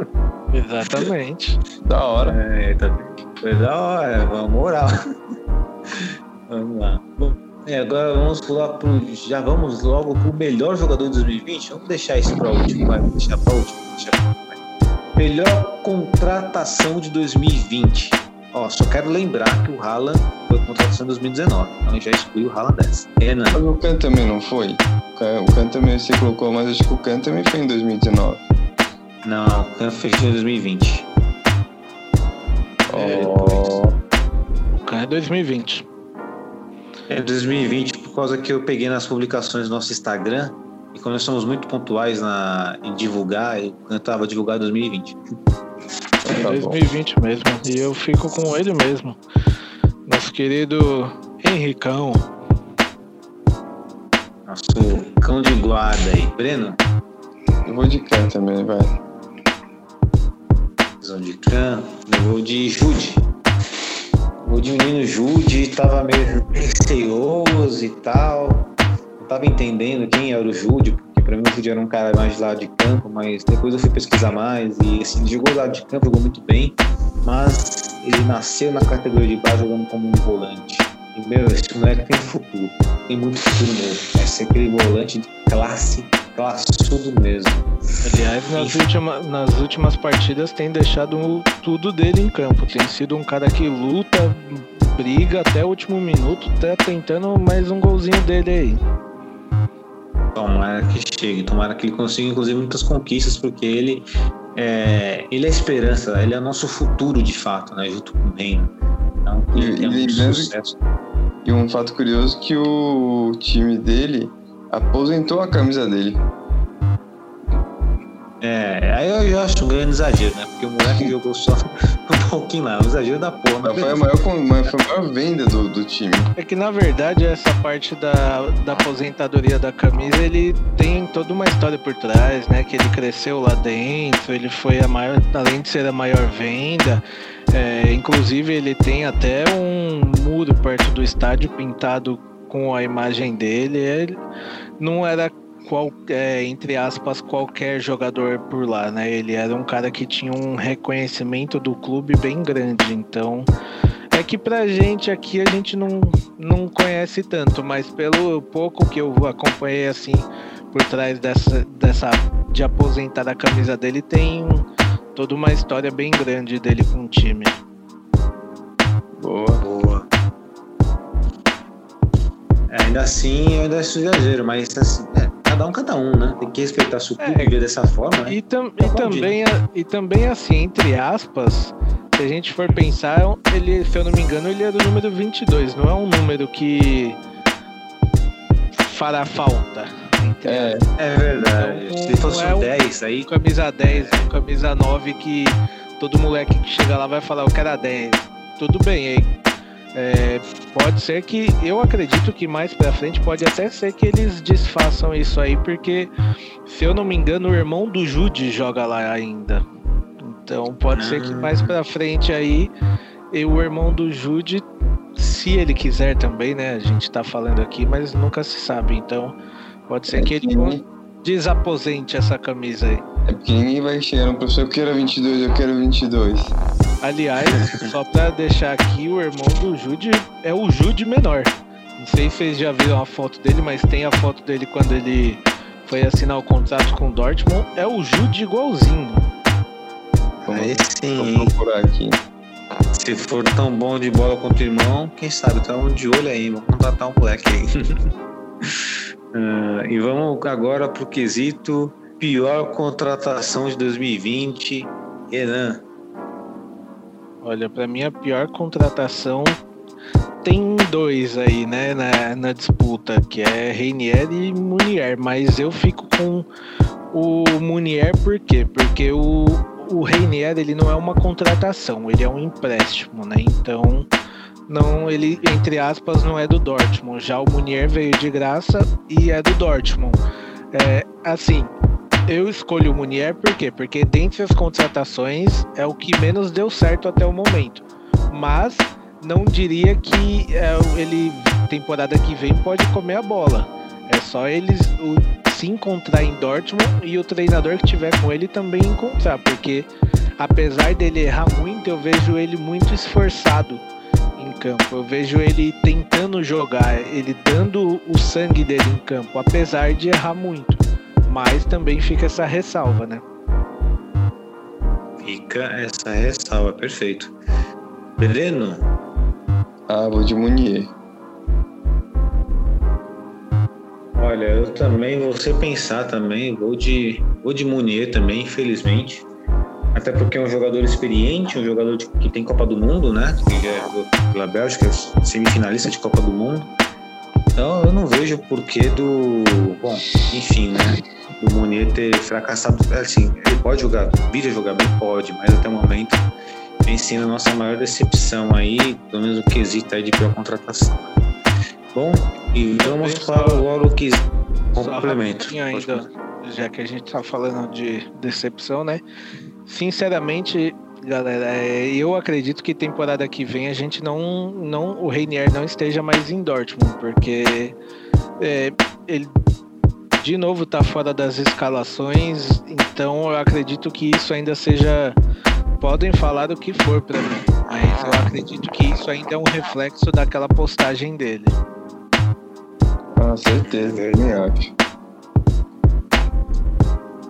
Exatamente. Da hora. É, tá, foi da hora, vamos moral. vamos lá. Bom, é, agora vamos pular pro. Já vamos logo pro melhor jogador de 2020? Vamos deixar isso para último, vai. Vamos deixar para último. Deixar pra último. Melhor contratação de 2020. Ó, só quero lembrar que o Haaland foi contratação em 2019. Então eu já excluí o Haaland dessa. Renan. Mas o Khan também não foi? O Khan também você colocou, mas acho que o Khan também foi em 2019. Não, o Khan fechou em 2020. É, Ó, O cara é 2020. É 2020 por causa que eu peguei nas publicações do nosso Instagram e como nós somos muito pontuais na, em divulgar, eu tentava divulgar em 2020. É tá bom. 2020 mesmo. E eu fico com ele mesmo. Nosso querido Henricão. Nosso cão de guarda aí. Breno? Eu vou de Kahn também, vai. Zão de Kahn. Eu vou de Jude. O de menino Jude tava meio receoso e tal. Tava entendendo quem era o Jude, porque pra mim o Jude era um cara mais de lado de campo, mas depois eu fui pesquisar mais e assim, ele jogou lado de campo, jogou muito bem, mas ele nasceu na categoria de base jogando como um volante. E, meu, esse moleque tem futuro, tem muito futuro mesmo. Vai ser aquele volante de classe, classudo mesmo. Aliás, nas, última, nas últimas partidas tem deixado tudo dele em campo. Tem sido um cara que luta, briga até o último minuto, tá tentando mais um golzinho dele aí. Tomara que chegue, tomara que ele consiga, inclusive, muitas conquistas, porque ele é, ele é a esperança, ele é o nosso futuro de fato, né? Junto com o Reino. Então, ele e tem muito lembrando sucesso. e um fato curioso que o time dele aposentou a camisa dele. É, aí eu já acho um grande exagero, né? Porque o moleque jogou só um pouquinho lá, um exagero da porra. Mas Foi a maior, foi a maior venda do, do time. É que na verdade essa parte da, da aposentadoria da camisa ele tem toda uma história por trás, né? Que ele cresceu lá dentro, ele foi a maior, além de ser a maior venda, é, inclusive ele tem até um muro perto do estádio pintado com a imagem dele. Ele não era qual, é, entre aspas, qualquer jogador por lá, né? Ele era um cara que tinha um reconhecimento do clube bem grande, então é que pra gente aqui a gente não, não conhece tanto, mas pelo pouco que eu acompanhei assim por trás dessa, dessa de aposentar a camisa dele, tem toda uma história bem grande dele com o time. Boa. Boa. É, ainda assim, eu ainda acho exagero, mas assim, é, cada um, cada um, né? Tem que respeitar seu clube É. e ver dessa forma, né? E, tam, Tá e, também, e também assim, entre aspas, se a gente for pensar, ele, se eu não me engano, ele é do número 22, não é um número que fará falta. É, É verdade. Então, Se fosse é um o- 10 aí, camisa 10, camisa 9 que todo moleque que chega lá vai falar eu quero a 10. Tudo bem, aí. É, pode ser que eu acredito que mais pra frente pode até ser que eles desfaçam isso aí, porque se eu não me engano, o irmão do Jude joga lá ainda. Então pode ser que mais pra frente aí e o irmão do Jude, se ele quiser também, né? A gente tá falando aqui, mas nunca se sabe. Então pode ser que ele ninguém- desaposente essa camisa aí. é porque ninguém vai chegar no professor, eu quero 22, eu quero 22. Aliás, só pra deixar aqui, o irmão do Jude é o Jude menor. Não sei se vocês já viram a foto dele, mas tem a foto dele quando ele foi assinar o contrato com o Dortmund. É o Jude igualzinho. Vamos, aí vamos sim, procurar aqui. se for tão bom de bola quanto o irmão, quem sabe, tá um de olho aí, vamos contratar um moleque aí. Ah, e vamos agora pro quesito pior contratação de 2020. Renan. Olha, pra mim a pior contratação tem dois aí, né, na, na disputa, que é Reinier e Munier, mas eu fico com o Munier por quê? Porque o, o Reinier, ele não é uma contratação, ele é um empréstimo, né? Então, não, ele, entre aspas, não é do Dortmund. Já o Munier veio de graça e é do Dortmund. É, assim, eu escolho o Munier por quê? Porque dentre as contratações é o que menos deu certo até o momento. Mas não diria que é, ele, temporada que vem, pode comer a bola. É só eles o- se encontrar em Dortmund e o treinador que tiver com ele também encontrar. Porque apesar dele errar muito, eu vejo ele muito esforçado em campo. Eu vejo ele tentando jogar, ele dando o sangue dele em campo, apesar de errar muito. Mas também fica essa ressalva, né? Fica essa ressalva, perfeito. Breno, Ah, vou de Munier. olha, eu também, você pensar também, vou de, vou de Munier também, infelizmente. Até porque é um jogador experiente, um jogador de- que tem Copa do Mundo, né? Que já jogou pela Bélgica, é semifinalista de Copa do Mundo. Então eu não vejo o porquê do. Bom, enfim, né? Do Munier ter fracassado. Assim, ele pode jogar, vir a jogar bem, pode, mas até o momento vem sendo a nossa maior decepção aí, pelo menos o quesito aí de pior contratação. Bom, e vamos para agora o quesito. Complemento. Ainda, já que a gente tá falando de decepção, né? Sinceramente, galera, é, eu acredito que temporada que vem a gente não, não o Reinier não esteja mais em Dortmund, porque é, ele de novo tá fora das escalações, então eu acredito que isso ainda seja podem falar do que for para mim, mas eu acredito que isso ainda é um reflexo daquela postagem dele. Com certeza, eu acho.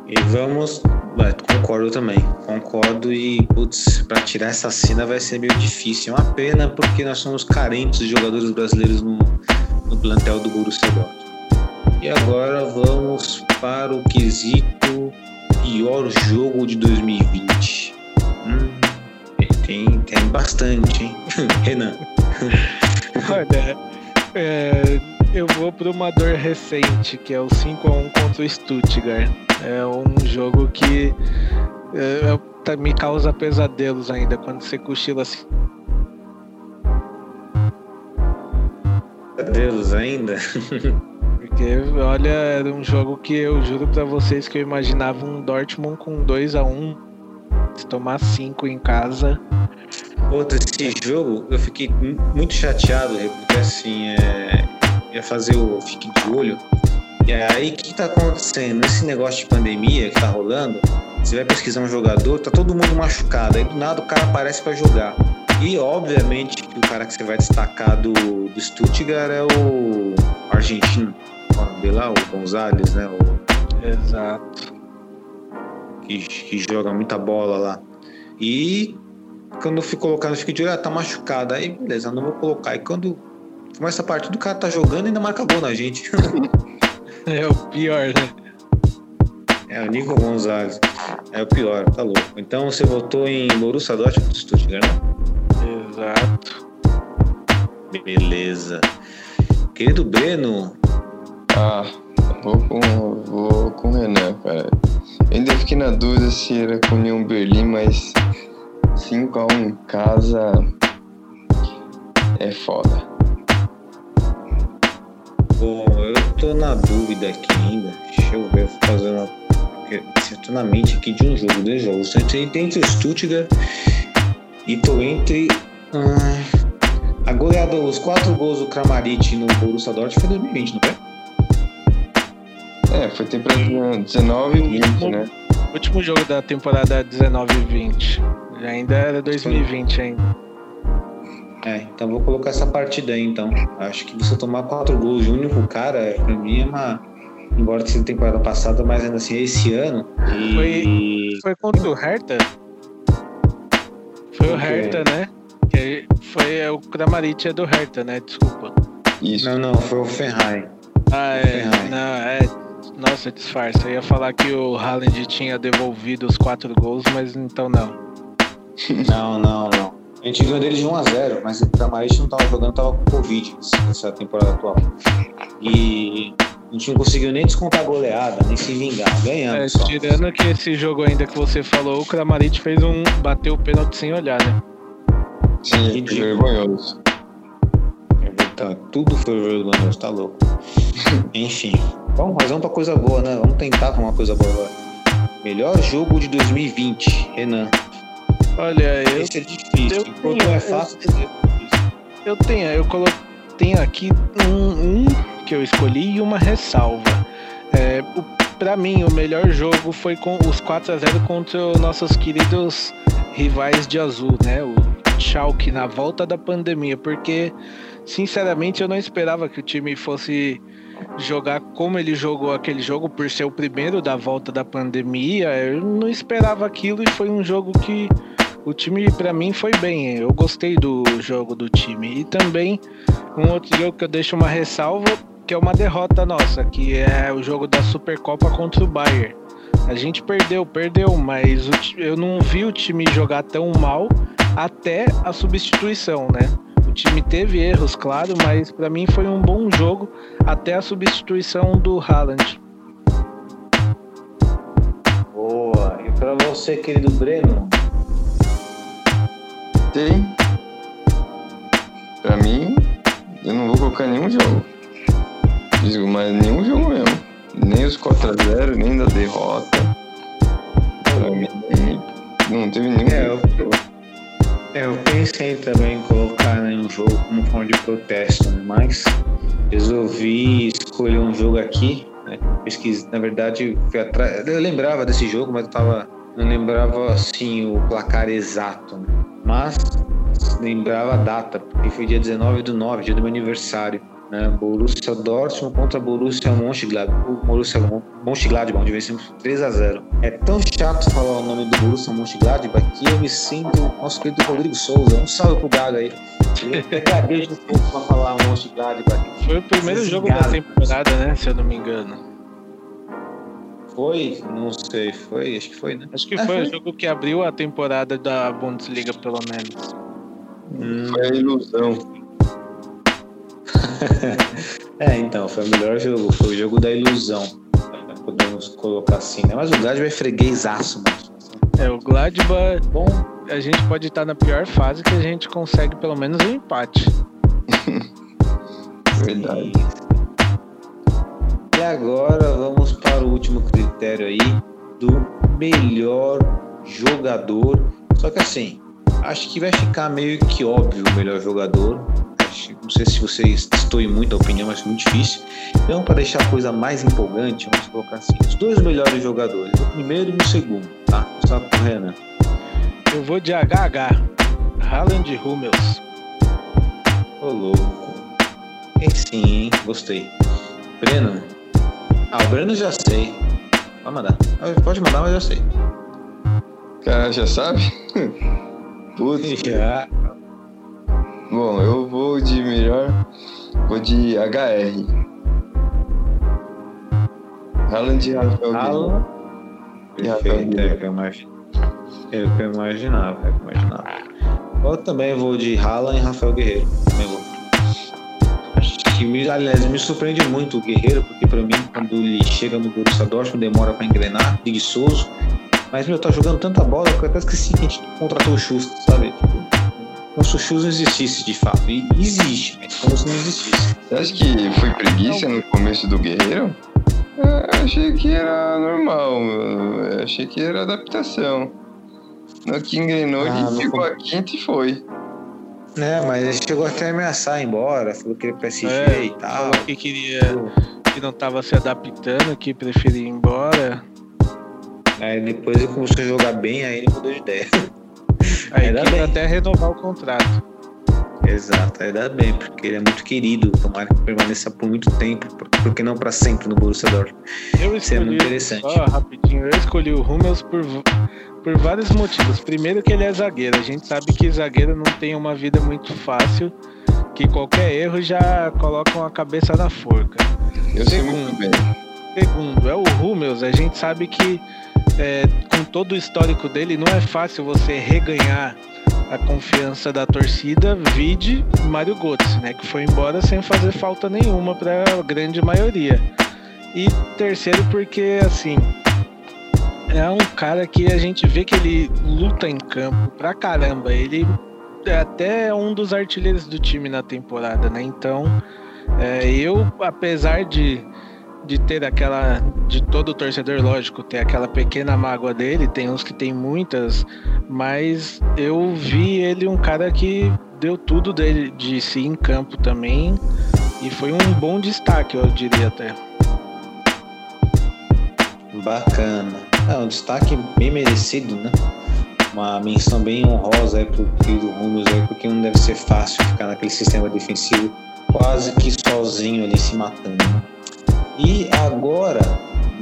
E vamos. é, concordo também. Concordo e, putz, pra tirar essa cena vai ser meio difícil. É uma pena porque nós somos carentes de jogadores brasileiros no, no plantel do Borussia Dortmund. E agora vamos para o quesito pior jogo de 2020. Hum, tem, tem bastante, hein? Renan. Olha, é, eu vou para uma dor recente, que é o 5x1 contra o Stuttgart. É um jogo que é, tá- me causa pesadelos ainda quando você cochila assim. Deus ainda. Porque, olha, era um jogo que eu juro pra vocês que eu imaginava um Dortmund com 2 a 1 se tomar 5 em casa. Outro, esse jogo eu fiquei mu- muito chateado, porque assim, é, ia fazer o Fique de Olho. E aí, o que tá acontecendo? Nesse negócio de pandemia que tá rolando, você vai pesquisar um jogador, tá todo mundo machucado. Aí do nada o cara aparece pra jogar. E obviamente que o cara que você vai destacar do, do Stuttgart é o argentino, dele lá, o Gonzalez, né? O, Exato. que, que joga muita bola lá. E quando eu fui colocar no fico de olho, ah, tá machucado. Aí beleza, não vou colocar. E quando começa a partida, o cara tá jogando e ainda marca gol na gente. É o pior, né? é o Nico Gonzalez. É o pior, tá louco. Então você votou em Borussia Dortmund contra Stuttgart, né? Exato. Beleza. Querido Breno, Ah, vou com, vou com o Renan, cara. Eu ainda fiquei na dúvida se era com o União Berlim, mas 5x1 em casa é foda. Bom, eu tô na dúvida aqui ainda. Deixa eu ver, vou fazer uma. Eu tô na mente aqui de um jogo, dois jogos. Eu tô entre, Stuttgart e tô entre. ah, a goleada, os quatro gols do Kramaric no Borussia Dortmund foi 2020, não foi? É, foi temporada 19 e 20, né? Último jogo da temporada 19 e 20. Ainda era 2020 ainda. É, então vou colocar essa partida aí então. Acho que você tomar quatro gols de um único cara, pra mim é uma. Embora tenha sido temporada passada, mas ainda assim, esse ano. E. Foi contra o Hertha? Foi o. Hertha, né? Que foi é, o Kramaric é do Hertha, né? Desculpa. Isso. Não, não, foi o Ferrari. Ah, é. Ferrari. Não, é. Nossa, disfarça. Eu ia falar que o Haaland tinha devolvido os quatro gols, mas então não. Não, não, não. A gente ganhou deles de 1x0, mas o Kramaric não tava jogando, tava com Covid nessa temporada atual. E a gente não conseguiu nem descontar a goleada, nem se vingar. É, Ganhamos só. tirando que esse jogo ainda que você falou, o Kramaric fez um. bateu o pênalti sem olhar, né? Sim, Ridículo. vergonhoso. Tá, tudo foi vergonhoso, tá louco. Enfim. Bom, mas vamos pra coisa boa, né? Vamos tentar pra uma coisa boa agora. Melhor jogo de 2020, Renan. Olha, eu Esse é difícil. eu Enquanto tenho- é eu- fácil, esse é. Eu tenho, eu colo... tenho aqui um, um que eu escolhi e uma ressalva. É, o, pra mim, o melhor jogo foi com os 4 a 0 contra os nossos queridos rivais de azul, né? O Schalke na volta da pandemia, porque sinceramente eu não esperava que o time fosse jogar como ele jogou aquele jogo por ser o primeiro da volta da pandemia. Eu não esperava aquilo e foi um jogo que o time pra mim foi bem. Eu gostei do jogo do time. E também um outro jogo que eu deixo uma ressalva, que é uma derrota nossa, que é o jogo da Supercopa contra o Bayern. A gente perdeu, perdeu, mas eu não vi o time jogar tão mal até a substituição, né? O time teve erros, claro, mas pra mim foi um bom jogo até a substituição do Haaland. Boa. E pra você, querido Breno? Tem. Pra mim, eu não vou colocar nenhum jogo. Digo, mas nenhum jogo mesmo. Nem os 4x0, nem da derrota. Pra mim, não teve nenhum. É, eu, é, eu pensei também em colocar né, um jogo como forma de protesto, né? mas resolvi escolher um jogo aqui. Né? Pesquisa, na verdade, fui atrás. Eu lembrava desse jogo, mas eu tava, não lembrava assim o placar exato. Né? Mas lembrava a data, porque foi dia 19 do 9, dia do meu aniversário né? Borussia Dortmund contra Borussia Mönchengladbach. Borussia Mönchengladbach, onde vencemos 3 a 0. É tão chato falar o nome do Borussia Mönchengladbach que eu me sinto nosso querido Rodrigo Souza. Um salve pro Gago aí. Gaguejo de tempo pra falar Mönchengladbach. Foi o primeiro jogo da temporada, né? Se eu não me engano. Foi? Não sei. Foi? Acho que foi, né? Acho que foi, foi o jogo que abriu a temporada da Bundesliga, pelo menos. Hum. Foi a ilusão. é, então, foi o melhor jogo, foi o jogo da ilusão. Podemos colocar assim, né? Mas o Gladbach é freguesaço, mano. É, o Gladbach, bom, a gente pode estar na pior fase que a gente consegue pelo menos um empate. Verdade. E agora vamos para o último critério aí do melhor jogador. Só que assim, acho que vai ficar meio que óbvio o melhor jogador, não sei se vocês destoem muito a opinião, mas é muito difícil. Então, para deixar a coisa mais empolgante, vamos colocar assim: os dois melhores jogadores, o primeiro e o segundo, tá? Só o Renan. Eu vou de HH, Haaland Hummels. Ô louco. E sim, hein? Gostei. Breno. Ah, o Breno já sei. Pode mandar. Pode mandar, mas já sei. Cara, já sabe? Putz. Já. Bom, eu vou de melhor. Vou de HR. Haaland e Rafael Haaland. Perfeito, é. É o que eu imaginava, é o que eu imaginava. Eu também vou de Haaland e Rafael Guerreiro. Também vou. Que, aliás, me surpreende muito o Guerreiro, porque pra mim, quando ele chega no Borussia Dortmund, demora pra engrenar, preguiçoso. Mas, meu, tá jogando tanta bola que eu até esqueci que a gente contratou o Schuster, sabe? Tipo, como se o Shoes não existisse de fato. E existe, mas como se não existisse. Você acha que foi preguiça no começo do Guerreiro? Eu achei que era normal, eu achei que era adaptação. No que engrenou, ah, ele ficou a quinta e foi. É, mas ele chegou até a ameaçar ir embora, falou que ele PSG é, e tal. Falou que queria, que não tava se adaptando, que preferia ir embora. Aí depois ele começou a jogar bem, aí ele mudou de ideia. A ainda bem. até renovar o contrato. Exato, ainda bem, porque ele é muito querido, tomara que permaneça por muito tempo, porque não para sempre no Borussia Dortmund. Eu Isso é muito interessante. Só rapidinho, eu escolhi o Hummels por, por vários motivos. Primeiro que ele é zagueiro, a gente sabe que zagueiro não tem uma vida muito fácil, que qualquer erro já coloca uma cabeça na forca. Eu Segundo, sei muito bem. Segundo, é o Hummels, a gente sabe que é, com todo o histórico dele, não é fácil você reganhar a confiança da torcida, vide Mário Götze, né, que foi embora sem fazer falta nenhuma para a grande maioria. E terceiro porque assim, é um cara que a gente vê que ele luta em campo pra caramba. Ele é até um dos artilheiros do time na temporada, né? Então, é, eu, apesar de de ter aquela. De todo torcedor, lógico, ter aquela pequena mágoa dele, tem uns que tem muitas, mas eu vi ele um cara que deu tudo dele de si em campo também. E foi um bom destaque, eu diria até. Bacana. É um destaque bem merecido, né? Uma menção bem honrosa aí pro querido Rumos aí, porque não deve ser fácil ficar naquele sistema defensivo quase que sozinho ali se matando. E agora,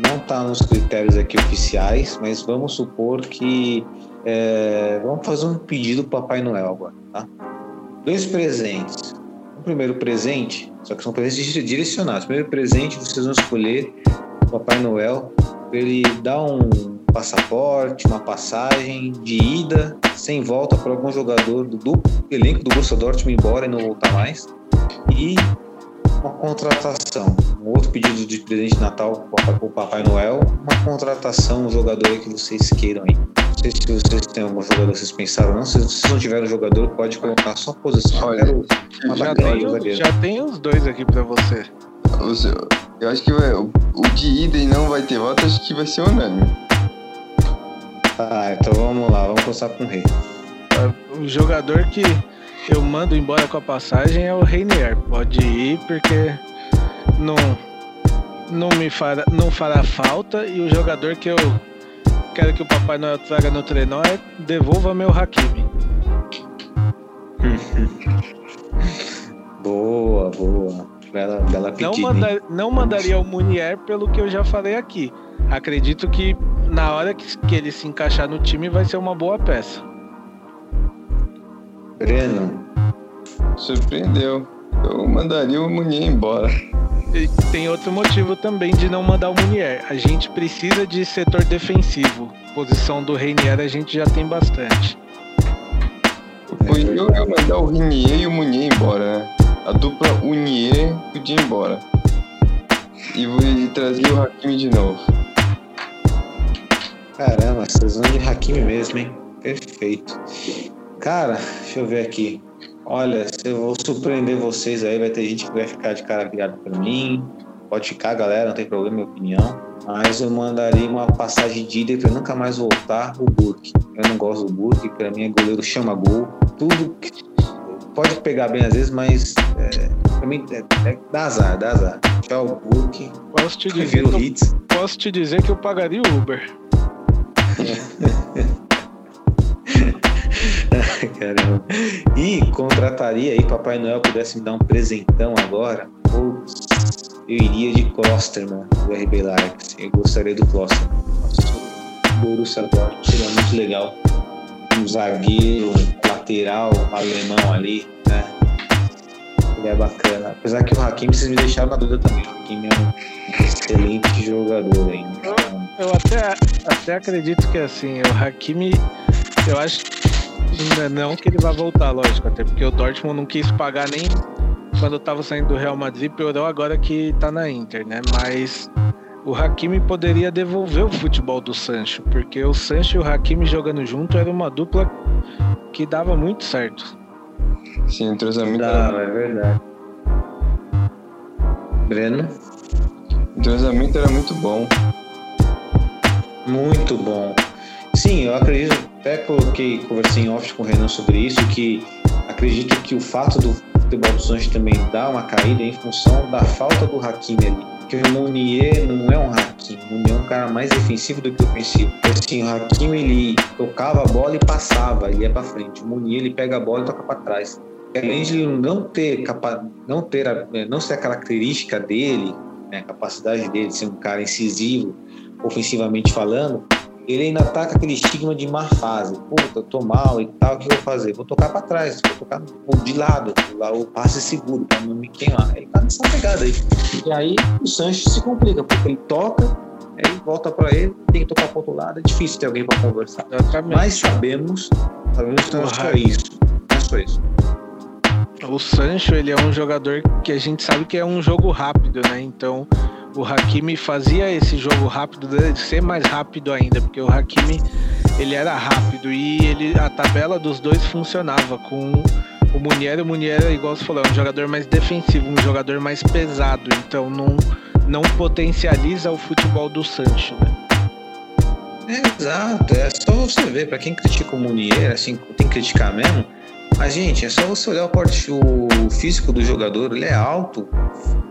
não está nos critérios aqui oficiais, mas vamos supor que é, vamos fazer um pedido para Papai Noel agora, tá? Dois presentes. O primeiro presente, só que são presentes direcionados. O primeiro presente vocês vão escolher o Papai Noel para ele dar um passaporte, uma passagem de ida sem volta para algum jogador do, do elenco do Borussia Dortmund embora e não voltar mais. E uma contratação, um outro pedido de presente de Natal para o Papai Noel, uma contratação, um jogador que vocês queiram aí. Não sei se vocês têm algum jogador que vocês pensaram, não. Se vocês não tiverem jogador, pode colocar só a posição. Olha, já, tenho, já tem os dois aqui para você. Eu acho que vai- o, o de ida e não vai ter volta, acho que vai ser unânime. Tá, então vamos lá, vamos começar com o rei. O jogador que eu mando embora com a passagem é o Reinier. Pode ir porque não, não me fará, não fará falta. E o jogador que eu quero que o Papai Noel traga no trenó é devolva meu Hakimi. Boa, boa. Bela, bela Não, manda- não mandaria o Munier pelo que eu já falei aqui. Acredito que na hora que, que ele se encaixar no time vai ser uma boa peça. Breno, Surpreendeu. Eu mandaria o Munier embora. E tem outro motivo também de não mandar o Munier. A gente precisa de setor defensivo. Posição do Reinier a gente já tem bastante. Foi eu ia mandar o Rinier e o Munier embora, né? A dupla Unier podia ir embora. E vou trazer o Hakimi de novo. caramba, vocês vão de Hakimi mesmo, hein? Perfeito. Cara, deixa eu ver aqui. Olha, se eu vou surpreender vocês aí, vai ter gente que vai ficar de cara virada pra mim. Pode ficar, galera, não tem problema, minha opinião. Mas eu mandaria uma passagem de ida pra nunca mais voltar o Burke. Eu não gosto do Burke, pra mim é goleiro chama gol. Tudo que- pode pegar bem às vezes, mas é, pra mim é, é, dá azar, dá azar. Tchau, Burke. Posso te dizer que eu, hits. posso te dizer que eu pagaria o Uber. Caramba. E contrataria aí, Papai Noel pudesse me dar um presentão agora. Putz, eu iria de Klosterman, do RB Leipzig. Eu gostaria do Klosterman. Borussia Dortmund seria muito legal. Um zagueiro, um lateral alemão ali, né? Ele é bacana. Apesar que o Hakimi, vocês me deixaram na dúvida também. O Hakimi é um excelente jogador ainda. Então, Eu até, até acredito que assim, o Hakimi, eu acho não que ele vai voltar, lógico, até porque o Dortmund não quis pagar nem quando tava saindo do Real Madrid, piorou agora que tá na Inter, né? Mas o Hakimi poderia devolver o futebol do Sancho, porque o Sancho e o Hakimi jogando junto era uma dupla que dava muito certo. Sim, entrosamento, era, é verdade. Breno? o entrosamento era muito bom. Muito bom. Sim, eu acredito, até coloquei, conversei em off com o Renan sobre isso, que acredito que o fato do futebol do Santos também dar uma caída em função da falta do Hakimi ali. Porque o Munier não é um Hakimi, o Munier é um cara mais defensivo do que ofensivo. Assim, o Hakimi ele tocava a bola e passava, ele ia pra frente. O Munier ele pega a bola e toca pra trás. Além de não ter não ter a, não ser a característica dele, né, a capacidade dele de ser um cara incisivo, ofensivamente falando, ele ainda tá com aquele estigma de má fase. Puta, eu tô mal e tal, o que eu vou fazer? Vou tocar pra trás, vou tocar de lado, lá o passe seguro, pra não me queimar. Ele tá nessa pegada aí. E aí o Sanches se complica, porque ele toca, aí volta pra ele, tem que tocar pro outro lado, é difícil ter alguém pra conversar. Exatamente. Mas sabemos, sabemos que não é só isso. Não é só isso. O Sancho, ele é um jogador que a gente sabe que é um jogo rápido, né? Então, o Hakimi fazia esse jogo rápido ser mais rápido ainda, porque o Hakimi, ele era rápido e ele a tabela dos dois funcionava com o Munier, o Munier, igual você falou, é um jogador mais defensivo, um jogador mais pesado, então não não potencializa o futebol do Sancho, né? É, exato, é só você ver, pra quem critica o Munier, assim, tem que criticar mesmo, mas gente, é só você olhar o porte, físico do jogador, ele é alto,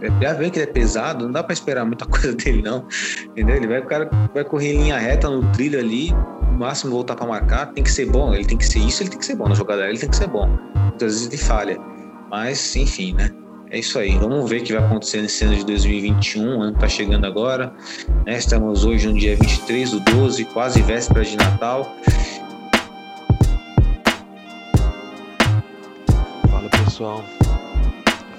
é, já vê que ele é pesado, não dá pra esperar muita coisa dele não, entendeu? Ele vai, o cara vai correr em linha reta no trilho ali, no máximo voltar pra marcar, tem que ser bom, ele tem que ser isso, ele tem que ser bom na jogada, ele tem que ser bom, muitas vezes ele falha, mas enfim, né? É isso aí, vamos ver o que vai acontecer nesse ano de 2021, o ano tá chegando agora, né? Estamos hoje no dia 23 do 12, quase véspera de Natal. Pessoal,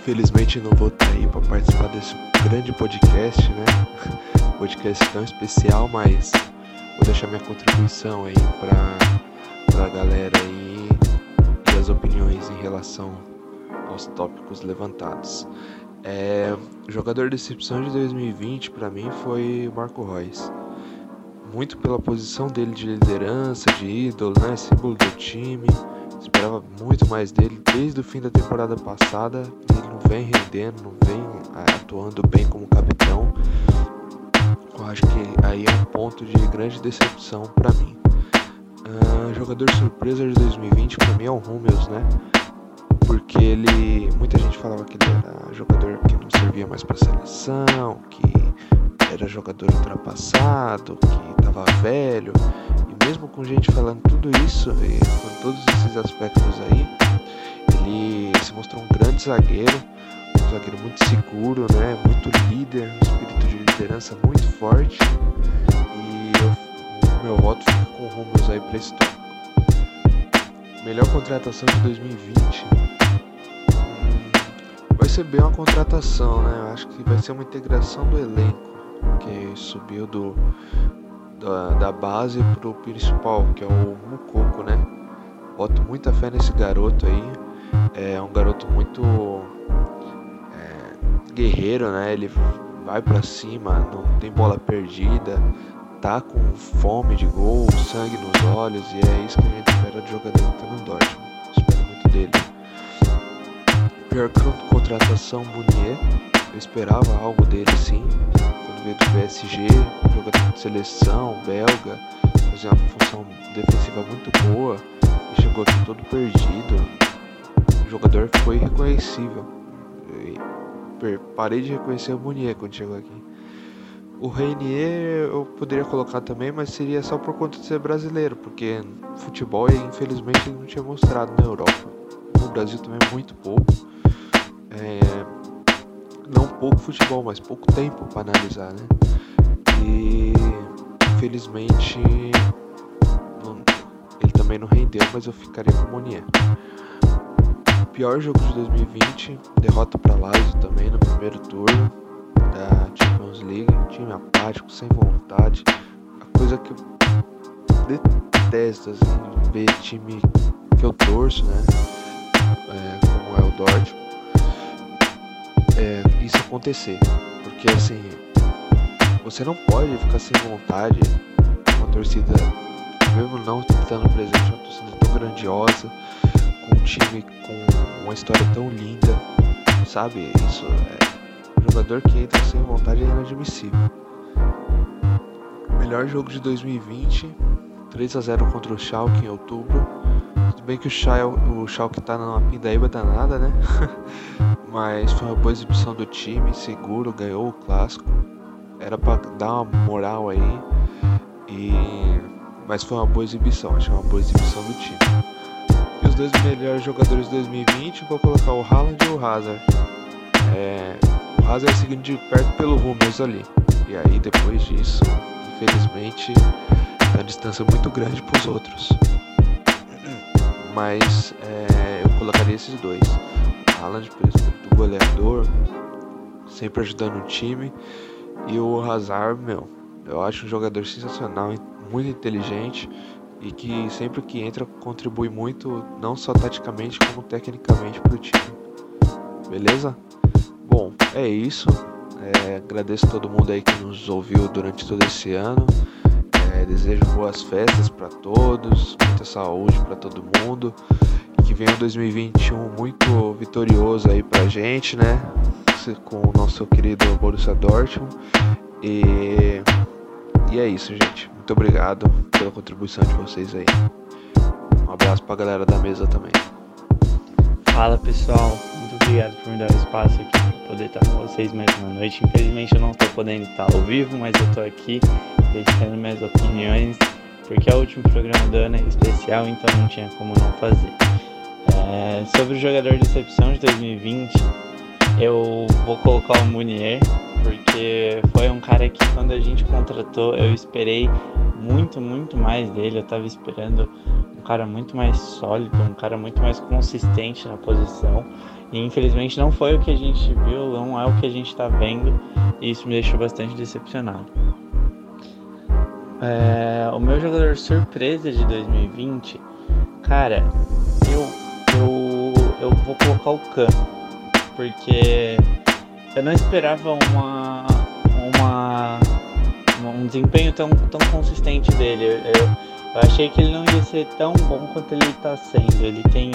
felizmente não vou estar aí para participar desse grande podcast, né? Podcast tão especial, mas vou deixar minha contribuição aí para a galera aí e as opiniões em relação aos tópicos levantados. É, jogador decepção de 2020 para mim foi Marco Reus. Muito pela posição dele de liderança, de ídolo, né? Símbolo do time. Esperava muito mais dele desde o fim da temporada passada. Ele não vem rendendo, não vem é, atuando bem como capitão. Eu acho que aí é um ponto de grande decepção para mim. Uh, jogador surpresa de 2020 para mim é o Rummels, né? Porque ele. Muita gente falava que ele era jogador que não servia mais para seleção, que era jogador ultrapassado, que tava velho. E mesmo com gente falando tudo isso, e com todos esses aspectos aí, ele se mostrou um grande zagueiro, um zagueiro muito seguro, né? Muito líder, um espírito de liderança muito forte. E eu, meu voto fica com rumos aí para esse tópico. Melhor contratação de 2020. Hum, vai ser bem uma contratação, né? Eu acho que vai ser uma integração do elenco que subiu do, da, da base pro principal, que é o Mucoco, né? Boto muita fé nesse garoto aí. É um garoto muito é, guerreiro, né? Ele vai para cima, não tem bola perdida, tá com fome de gol, sangue nos olhos e é isso que a gente espera do jogador que tá no Dortmund. Espero muito dele. Pior contratação Munier, eu esperava algo dele sim veio do PSG, jogador de seleção belga, fazia uma função defensiva muito boa e chegou aqui todo perdido. O jogador foi reconhecível. parei de reconhecer o Munier quando chegou aqui. O Reinier eu poderia colocar também, mas seria só por conta de ser brasileiro, porque futebol infelizmente ele não tinha mostrado na Europa. No Brasil também muito pouco. É, não pouco futebol, mas pouco tempo para analisar, né? E infelizmente não, ele também não rendeu, mas eu ficaria com o Monier. Pior jogo de 2020, derrota para Lazio também no primeiro turno da Champions League, time apático, sem vontade, a coisa que eu detesto assim, ver time que eu torço, né? É, como é o Dortmund é, isso acontecer. Porque assim, você não pode ficar sem vontade com a torcida, mesmo não estando presente, uma torcida tão grandiosa, com um time com uma história tão linda, sabe? Isso é. Um jogador que entra sem vontade é inadmissível. Melhor jogo de 2020, 3 a 0 contra o Schalke em outubro. Tudo bem que o Schalke, o Schalke tá numa pindaíba danada, né? mas foi uma boa exibição do time, seguro, ganhou o clássico. Era para dar uma moral aí. E mas foi uma boa exibição, achei uma boa exibição do time. E os dois melhores jogadores de 2020, vou colocar o Haaland e o Hazard. É, o Hazard seguindo de perto pelo Hummels ali. E aí depois disso, infelizmente, tá uma distância muito grande para os outros. Mas é, eu colocaria esses dois. Haaland pelo espírito goleador, sempre ajudando o time. E o Hazard, meu, eu acho um jogador sensacional, muito inteligente e que sempre que entra contribui muito, não só taticamente como tecnicamente para o time. Beleza? Bom, é isso. É, agradeço todo mundo aí que nos ouviu durante todo esse ano. É, desejo boas festas para todos, muita saúde para todo mundo que venha um 2021 muito vitorioso aí pra gente, né? Com o nosso querido Borussia Dortmund. E, e é isso, gente. Muito obrigado pela contribuição de vocês aí. Um abraço pra galera da mesa também. Fala pessoal, muito obrigado por me dar espaço aqui poder estar com vocês mais uma noite. Infelizmente eu não estou podendo estar ao vivo, mas eu estou aqui deixando minhas opiniões, porque é o último programa do ano é especial, então não tinha como não fazer. É, sobre o jogador de de 2020, eu vou colocar o Munier, porque foi um cara que quando a gente contratou eu esperei muito, muito mais dele. Eu tava esperando um cara muito mais sólido, um cara muito mais consistente na posição. E infelizmente não foi o que a gente viu, não é o que a gente tá vendo, e isso me deixou bastante decepcionado. É, o meu jogador surpresa de 2020, cara, eu eu vou colocar o Khan, porque eu não esperava uma, uma um desempenho tão, tão consistente dele. Eu, eu, achei que ele não ia ser tão bom quanto ele está sendo. Ele tem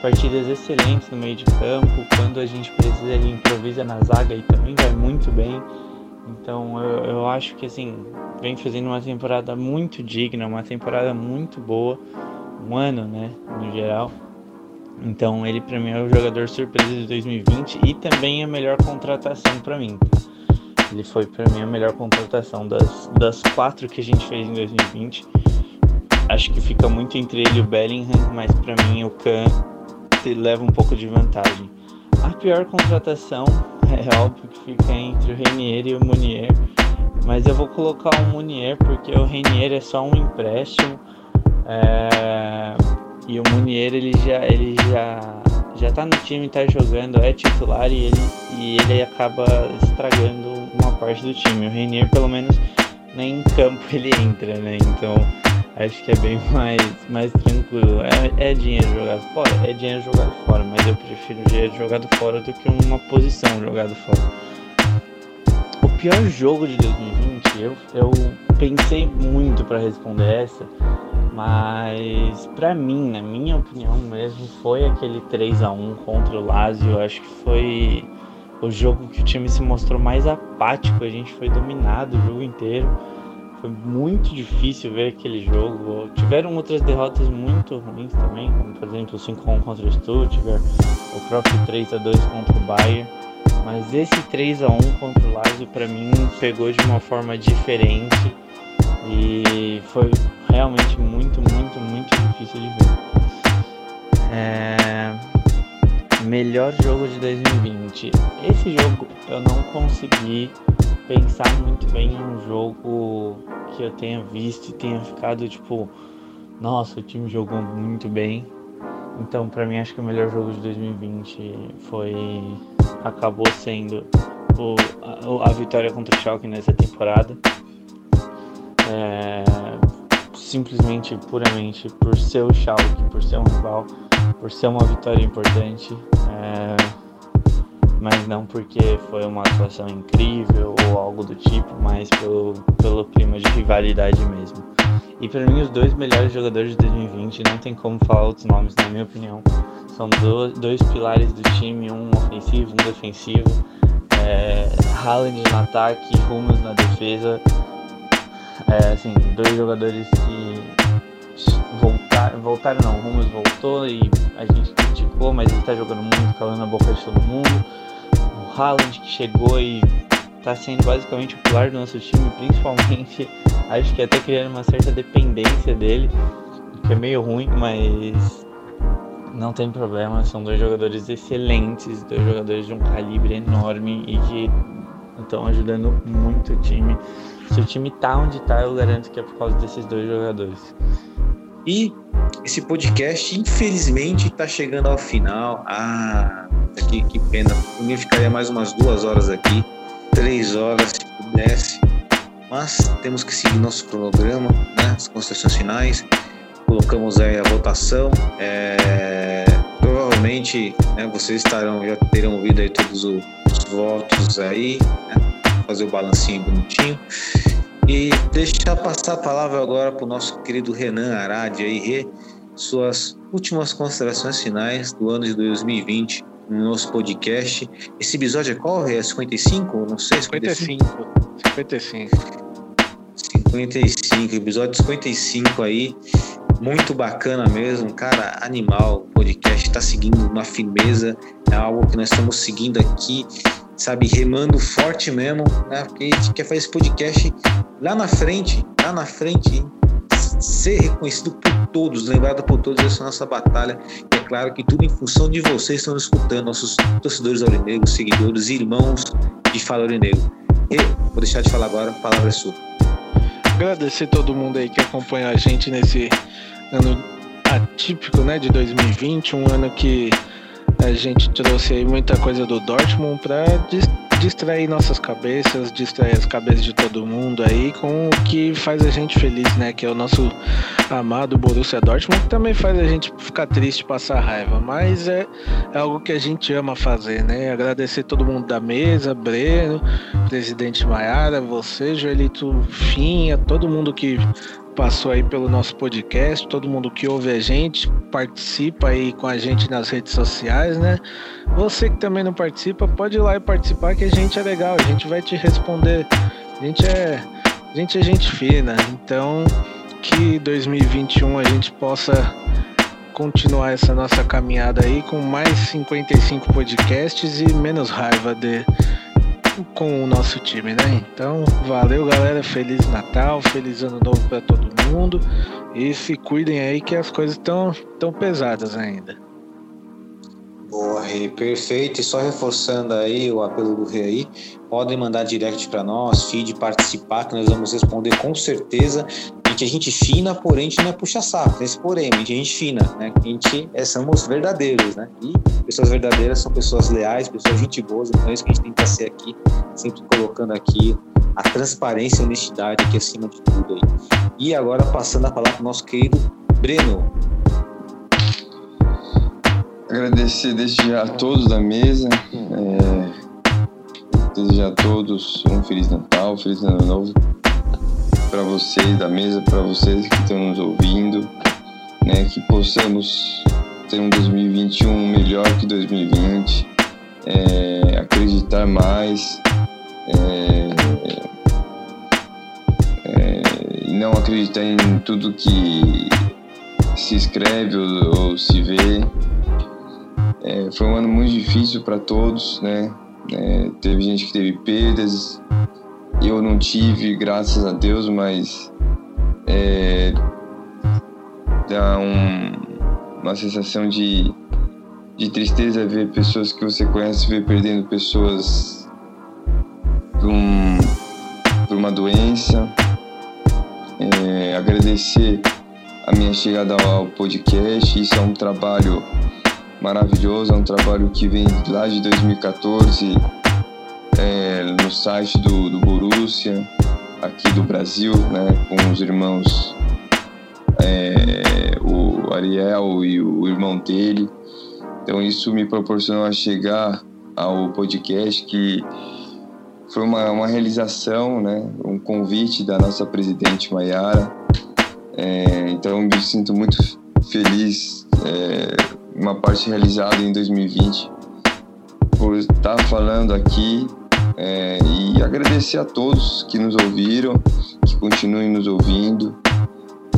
partidas excelentes no meio de campo. Quando a gente precisa, ele improvisa na zaga e também vai muito bem. Então eu, eu acho que assim, vem fazendo uma temporada muito digna, uma temporada muito boa, um ano, né, no geral. Então ele para mim é o jogador surpresa de 2020 e também a melhor contratação para mim. Ele foi para mim a melhor contratação das, das quatro que a gente fez em 2020. Acho que fica muito entre ele e o Bellingham, mas para mim o Kahn leva um pouco de vantagem. A pior contratação é óbvio que fica entre o Renier e o Munier, mas eu vou colocar o Munier porque o Renier é só um empréstimo é... e o Munier ele já ele já já tá no time, tá jogando, é titular e ele e ele acaba estragando uma parte do time. O Renier pelo menos nem em campo ele entra, né? Então acho que é bem mais, mais tranquilo. É, é dinheiro jogado fora? É dinheiro jogado fora, mas eu prefiro dinheiro jogado fora do que uma posição jogado fora. O pior jogo de 2020, eu, eu pensei muito para responder essa, mas para mim, na minha opinião mesmo, foi aquele 3 a 1 contra o Lazio. Acho que foi o jogo que o time se mostrou mais apático, a gente foi dominado o jogo inteiro foi muito difícil ver aquele jogo. Tiveram outras derrotas muito ruins também, como por exemplo o 5x1 contra o Stuttgart, o próprio 3x2 contra o Bayern. Mas esse 3x1 contra o Lazio para mim pegou de uma forma diferente e foi realmente muito, muito, muito difícil de ver. É... Melhor jogo de 2020. Esse jogo eu não consegui pensar muito bem em um jogo que eu tenha visto e tenha ficado tipo, nossa, o time jogou muito bem. Então, para mim, acho que o melhor jogo de 2020 foi acabou sendo o, a, vitória contra o Schalke nessa temporada. É, simplesmente, puramente por ser o Schalke, por ser um rival, por ser uma vitória importante. É, mas não porque foi uma atuação incrível ou algo do tipo, mas pelo, pelo clima de rivalidade mesmo. E para mim, os dois melhores jogadores de 2020, não tem como falar outros nomes, na minha opinião, são do, dois pilares do time, um ofensivo, um defensivo. É, Haaland no ataque, Hummels na defesa. É, assim, dois jogadores que voltaram, não, Hummels voltou e a gente criticou, mas ele tá jogando muito, calando a boca de todo mundo. Haaland que chegou e está sendo basicamente o pilar do nosso time, principalmente acho que até criando uma certa dependência dele, que é meio ruim, mas não tem problema, são dois jogadores excelentes, dois jogadores de um calibre enorme e que estão ajudando muito o time. Se o time tá onde tá, eu garanto que é por causa desses dois jogadores. E esse podcast, infelizmente, está chegando ao final. Ah, que, que pena. Mim, ficaria mais umas duas horas aqui, três horas se pudesse. Mas temos que seguir nosso cronograma, né? As considerações finais. Colocamos aí a votação. É, provavelmente né, vocês estarão, já terão ouvido aí todos os, votos aí, né? Fazer o balancinho bonitinho. E deixar passar a palavra agora para o nosso querido Renan Arade aí, Rê, suas últimas considerações finais do ano de 2020 no nosso podcast. Esse episódio é qual? É 55? Não sei, 55. 55. 55, episódio 55 aí. Muito bacana mesmo, cara, animal. O podcast está seguindo uma firmeza, é algo que nós estamos seguindo aqui, sabe, remando forte mesmo, né? Porque a gente quer fazer esse podcast lá na frente, lá na frente, ser reconhecido por todos, lembrado por todos, essa é nossa batalha. E é claro que tudo em função de vocês estão escutando, nossos torcedores aurinegros, seguidores, irmãos de Fala Aurinegro. E vou deixar de falar agora, a palavra é sua. Agradecer todo mundo aí que acompanha a gente nesse ano atípico, né, de 2020, um ano que a gente trouxe aí muita coisa do Dortmund para distrair nossas cabeças, distrair as cabeças de todo mundo aí com o que faz a gente feliz, né? Que é o nosso amado Borussia Dortmund, que também faz a gente ficar triste, passar raiva, mas é, é algo que a gente ama fazer, né? Agradecer todo mundo da mesa, Breno, presidente Maiara, você, Joelito Finha, todo mundo que passou aí pelo nosso podcast, todo mundo que ouve a gente, participa aí com a gente nas redes sociais, né? Você que também não participa, pode ir lá e participar que a gente é legal, a gente vai te responder. A gente é, a gente é gente fina, então que 2021 a gente possa continuar essa nossa caminhada aí com mais 55 podcasts e menos raiva de com o nosso time, né? Então, valeu, galera. Feliz Natal, feliz Ano Novo para todo mundo. E se cuidem aí que as coisas estão tão pesadas ainda. Boa, Rei, perfeito. E só reforçando aí o apelo do Rei aí, podem mandar direct para nós, feed, participar, que nós vamos responder com certeza. A gente é gente fina, porém a gente não é puxa-saco, esse porém, a gente é gente fina, né? A gente é, somos verdadeiros, né? E pessoas verdadeiras são pessoas leais, pessoas gente boas, então é isso que a gente tem que ser aqui, sempre colocando aqui a transparência e honestidade aqui acima de tudo aí. E agora passando a palavra para o nosso querido Breno. Agradecer desde já a todos da mesa, é, desejar a todos um Feliz Natal, Feliz Ano Novo para vocês da mesa, para vocês que estão nos ouvindo, né, que possamos ter um 2021 melhor que 2020, é, acreditar mais é, é, não acreditar em tudo que se escreve ou, ou se vê. É, foi um ano muito difícil para todos, né? É, teve gente que teve perdas, eu não tive, graças a Deus, mas é, dá um, uma sensação de, de tristeza ver pessoas que você conhece ver perdendo pessoas por, um, por uma doença. É, agradecer a minha chegada ao podcast, isso é um trabalho maravilhoso, é um trabalho que vem lá de 2014 é, no site do, do Borussia, aqui do Brasil, né, com os irmãos é, o Ariel e o irmão dele. Então isso me proporcionou a chegar ao podcast que foi uma, uma realização, né, um convite da nossa presidente Maiara. É, então me sinto muito feliz, é, uma parte realizada em 2020 por estar falando aqui é, e agradecer a todos que nos ouviram, que continuem nos ouvindo.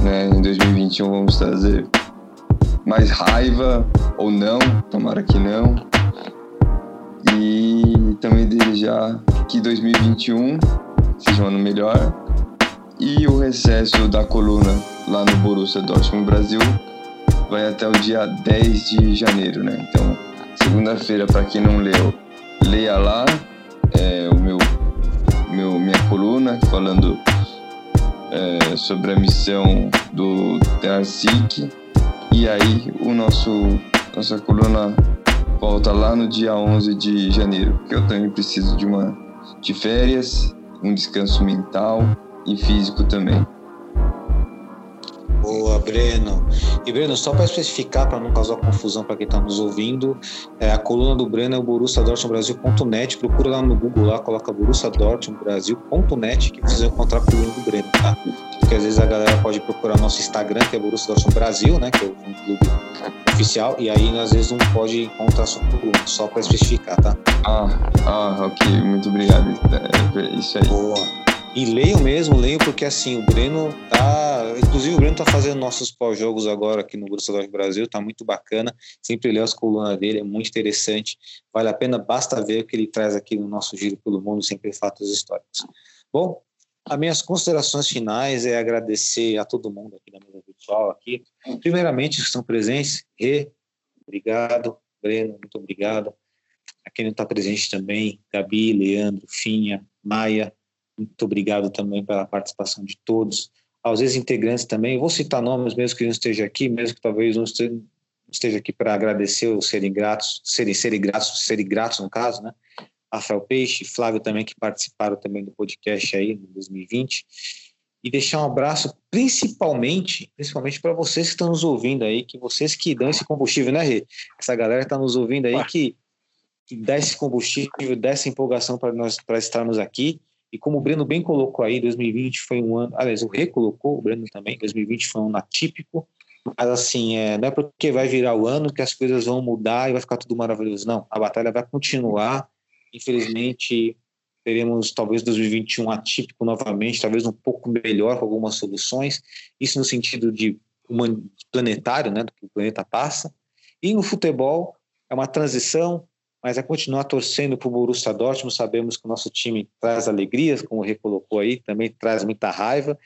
Né? Em 2021 vamos trazer mais raiva ou não, tomara que não. E também desejar que 2021 seja um ano melhor. E o recesso da coluna lá no Borussia Dortmund Brasil vai até o dia 10 de janeiro, né? Então, segunda-feira, para quem não leu, leia lá é, o meu, meu, minha coluna falando é, sobre a missão do TRSIC e aí o nosso nossa coluna volta lá no dia 11 de janeiro, que eu também preciso de uma de férias, um descanso mental e físico também. Breno. E Breno, só para especificar, para não causar confusão para quem está nos ouvindo, é, a coluna do Breno é o borussiadortmundbrasil.net. Procura lá no Google, lá, coloca borussiadortmundbrasil.net que vocês vão encontrar a coluna do Breno, tá? Porque às vezes a galera pode procurar nosso Instagram, que é Borussia Dortmund Brasil, né? Que é o clube oficial, e aí às vezes não pode encontrar a sua coluna, só para especificar, tá? Ah, ah, ok. Muito obrigado. É, isso aí. Boa. E leiam mesmo, leiam, porque assim, o Breno tá. Inclusive, o Breno tá fazendo nossos pós-jogos agora aqui no Borussia Dortmund Brasil, tá muito bacana. Sempre leio as colunas dele, é muito interessante. Vale a pena, basta ver o que ele traz aqui no nosso Giro pelo Mundo, sempre fatos históricos. Bom, as minhas considerações finais é agradecer a todo mundo aqui da mesa virtual aqui. Primeiramente, que estão presentes, Rê, obrigado. Breno, muito obrigado. A quem não está presente também, Gabi, Leandro, Finha, Maia, muito obrigado também pela participação de todos. Aos ex-integrantes também, vou citar nomes mesmo que não esteja aqui, mesmo que talvez não esteja aqui para agradecer ou serem gratos, serem, serem gratos, serem gratos no caso, né? Rafael Peixe, Flávio também, que participaram também do podcast aí em 2020. E deixar um abraço principalmente, principalmente para vocês que estão nos ouvindo aí, que vocês que dão esse combustível, né, Rê? Essa galera está nos ouvindo aí que, que dá esse combustível, dá essa empolgação para nós para estarmos aqui E como o Breno bem colocou aí, 2020 foi um ano, aliás, o recolocou, o Breno também, 2020 foi um ano atípico, mas assim, é, não é porque vai virar o ano que as coisas vão mudar e vai ficar tudo maravilhoso. Não, a batalha vai continuar. Infelizmente, teremos talvez 2021 atípico novamente, talvez um pouco melhor com algumas soluções. Isso no sentido de planetário, né, do que o planeta passa. E no futebol é uma transição, mas é continuar torcendo para o Borussia Dortmund. Sabemos que o nosso time traz alegrias, como recolocou aí, também traz muita raiva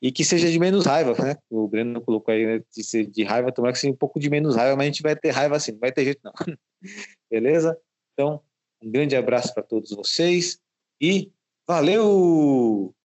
e que seja de menos raiva, né? O Breno colocou aí né, de, ser de raiva, tomara que seja um pouco de menos raiva, mas a gente vai ter raiva assim, não vai ter jeito não. Beleza? Então, um grande abraço para todos vocês e valeu!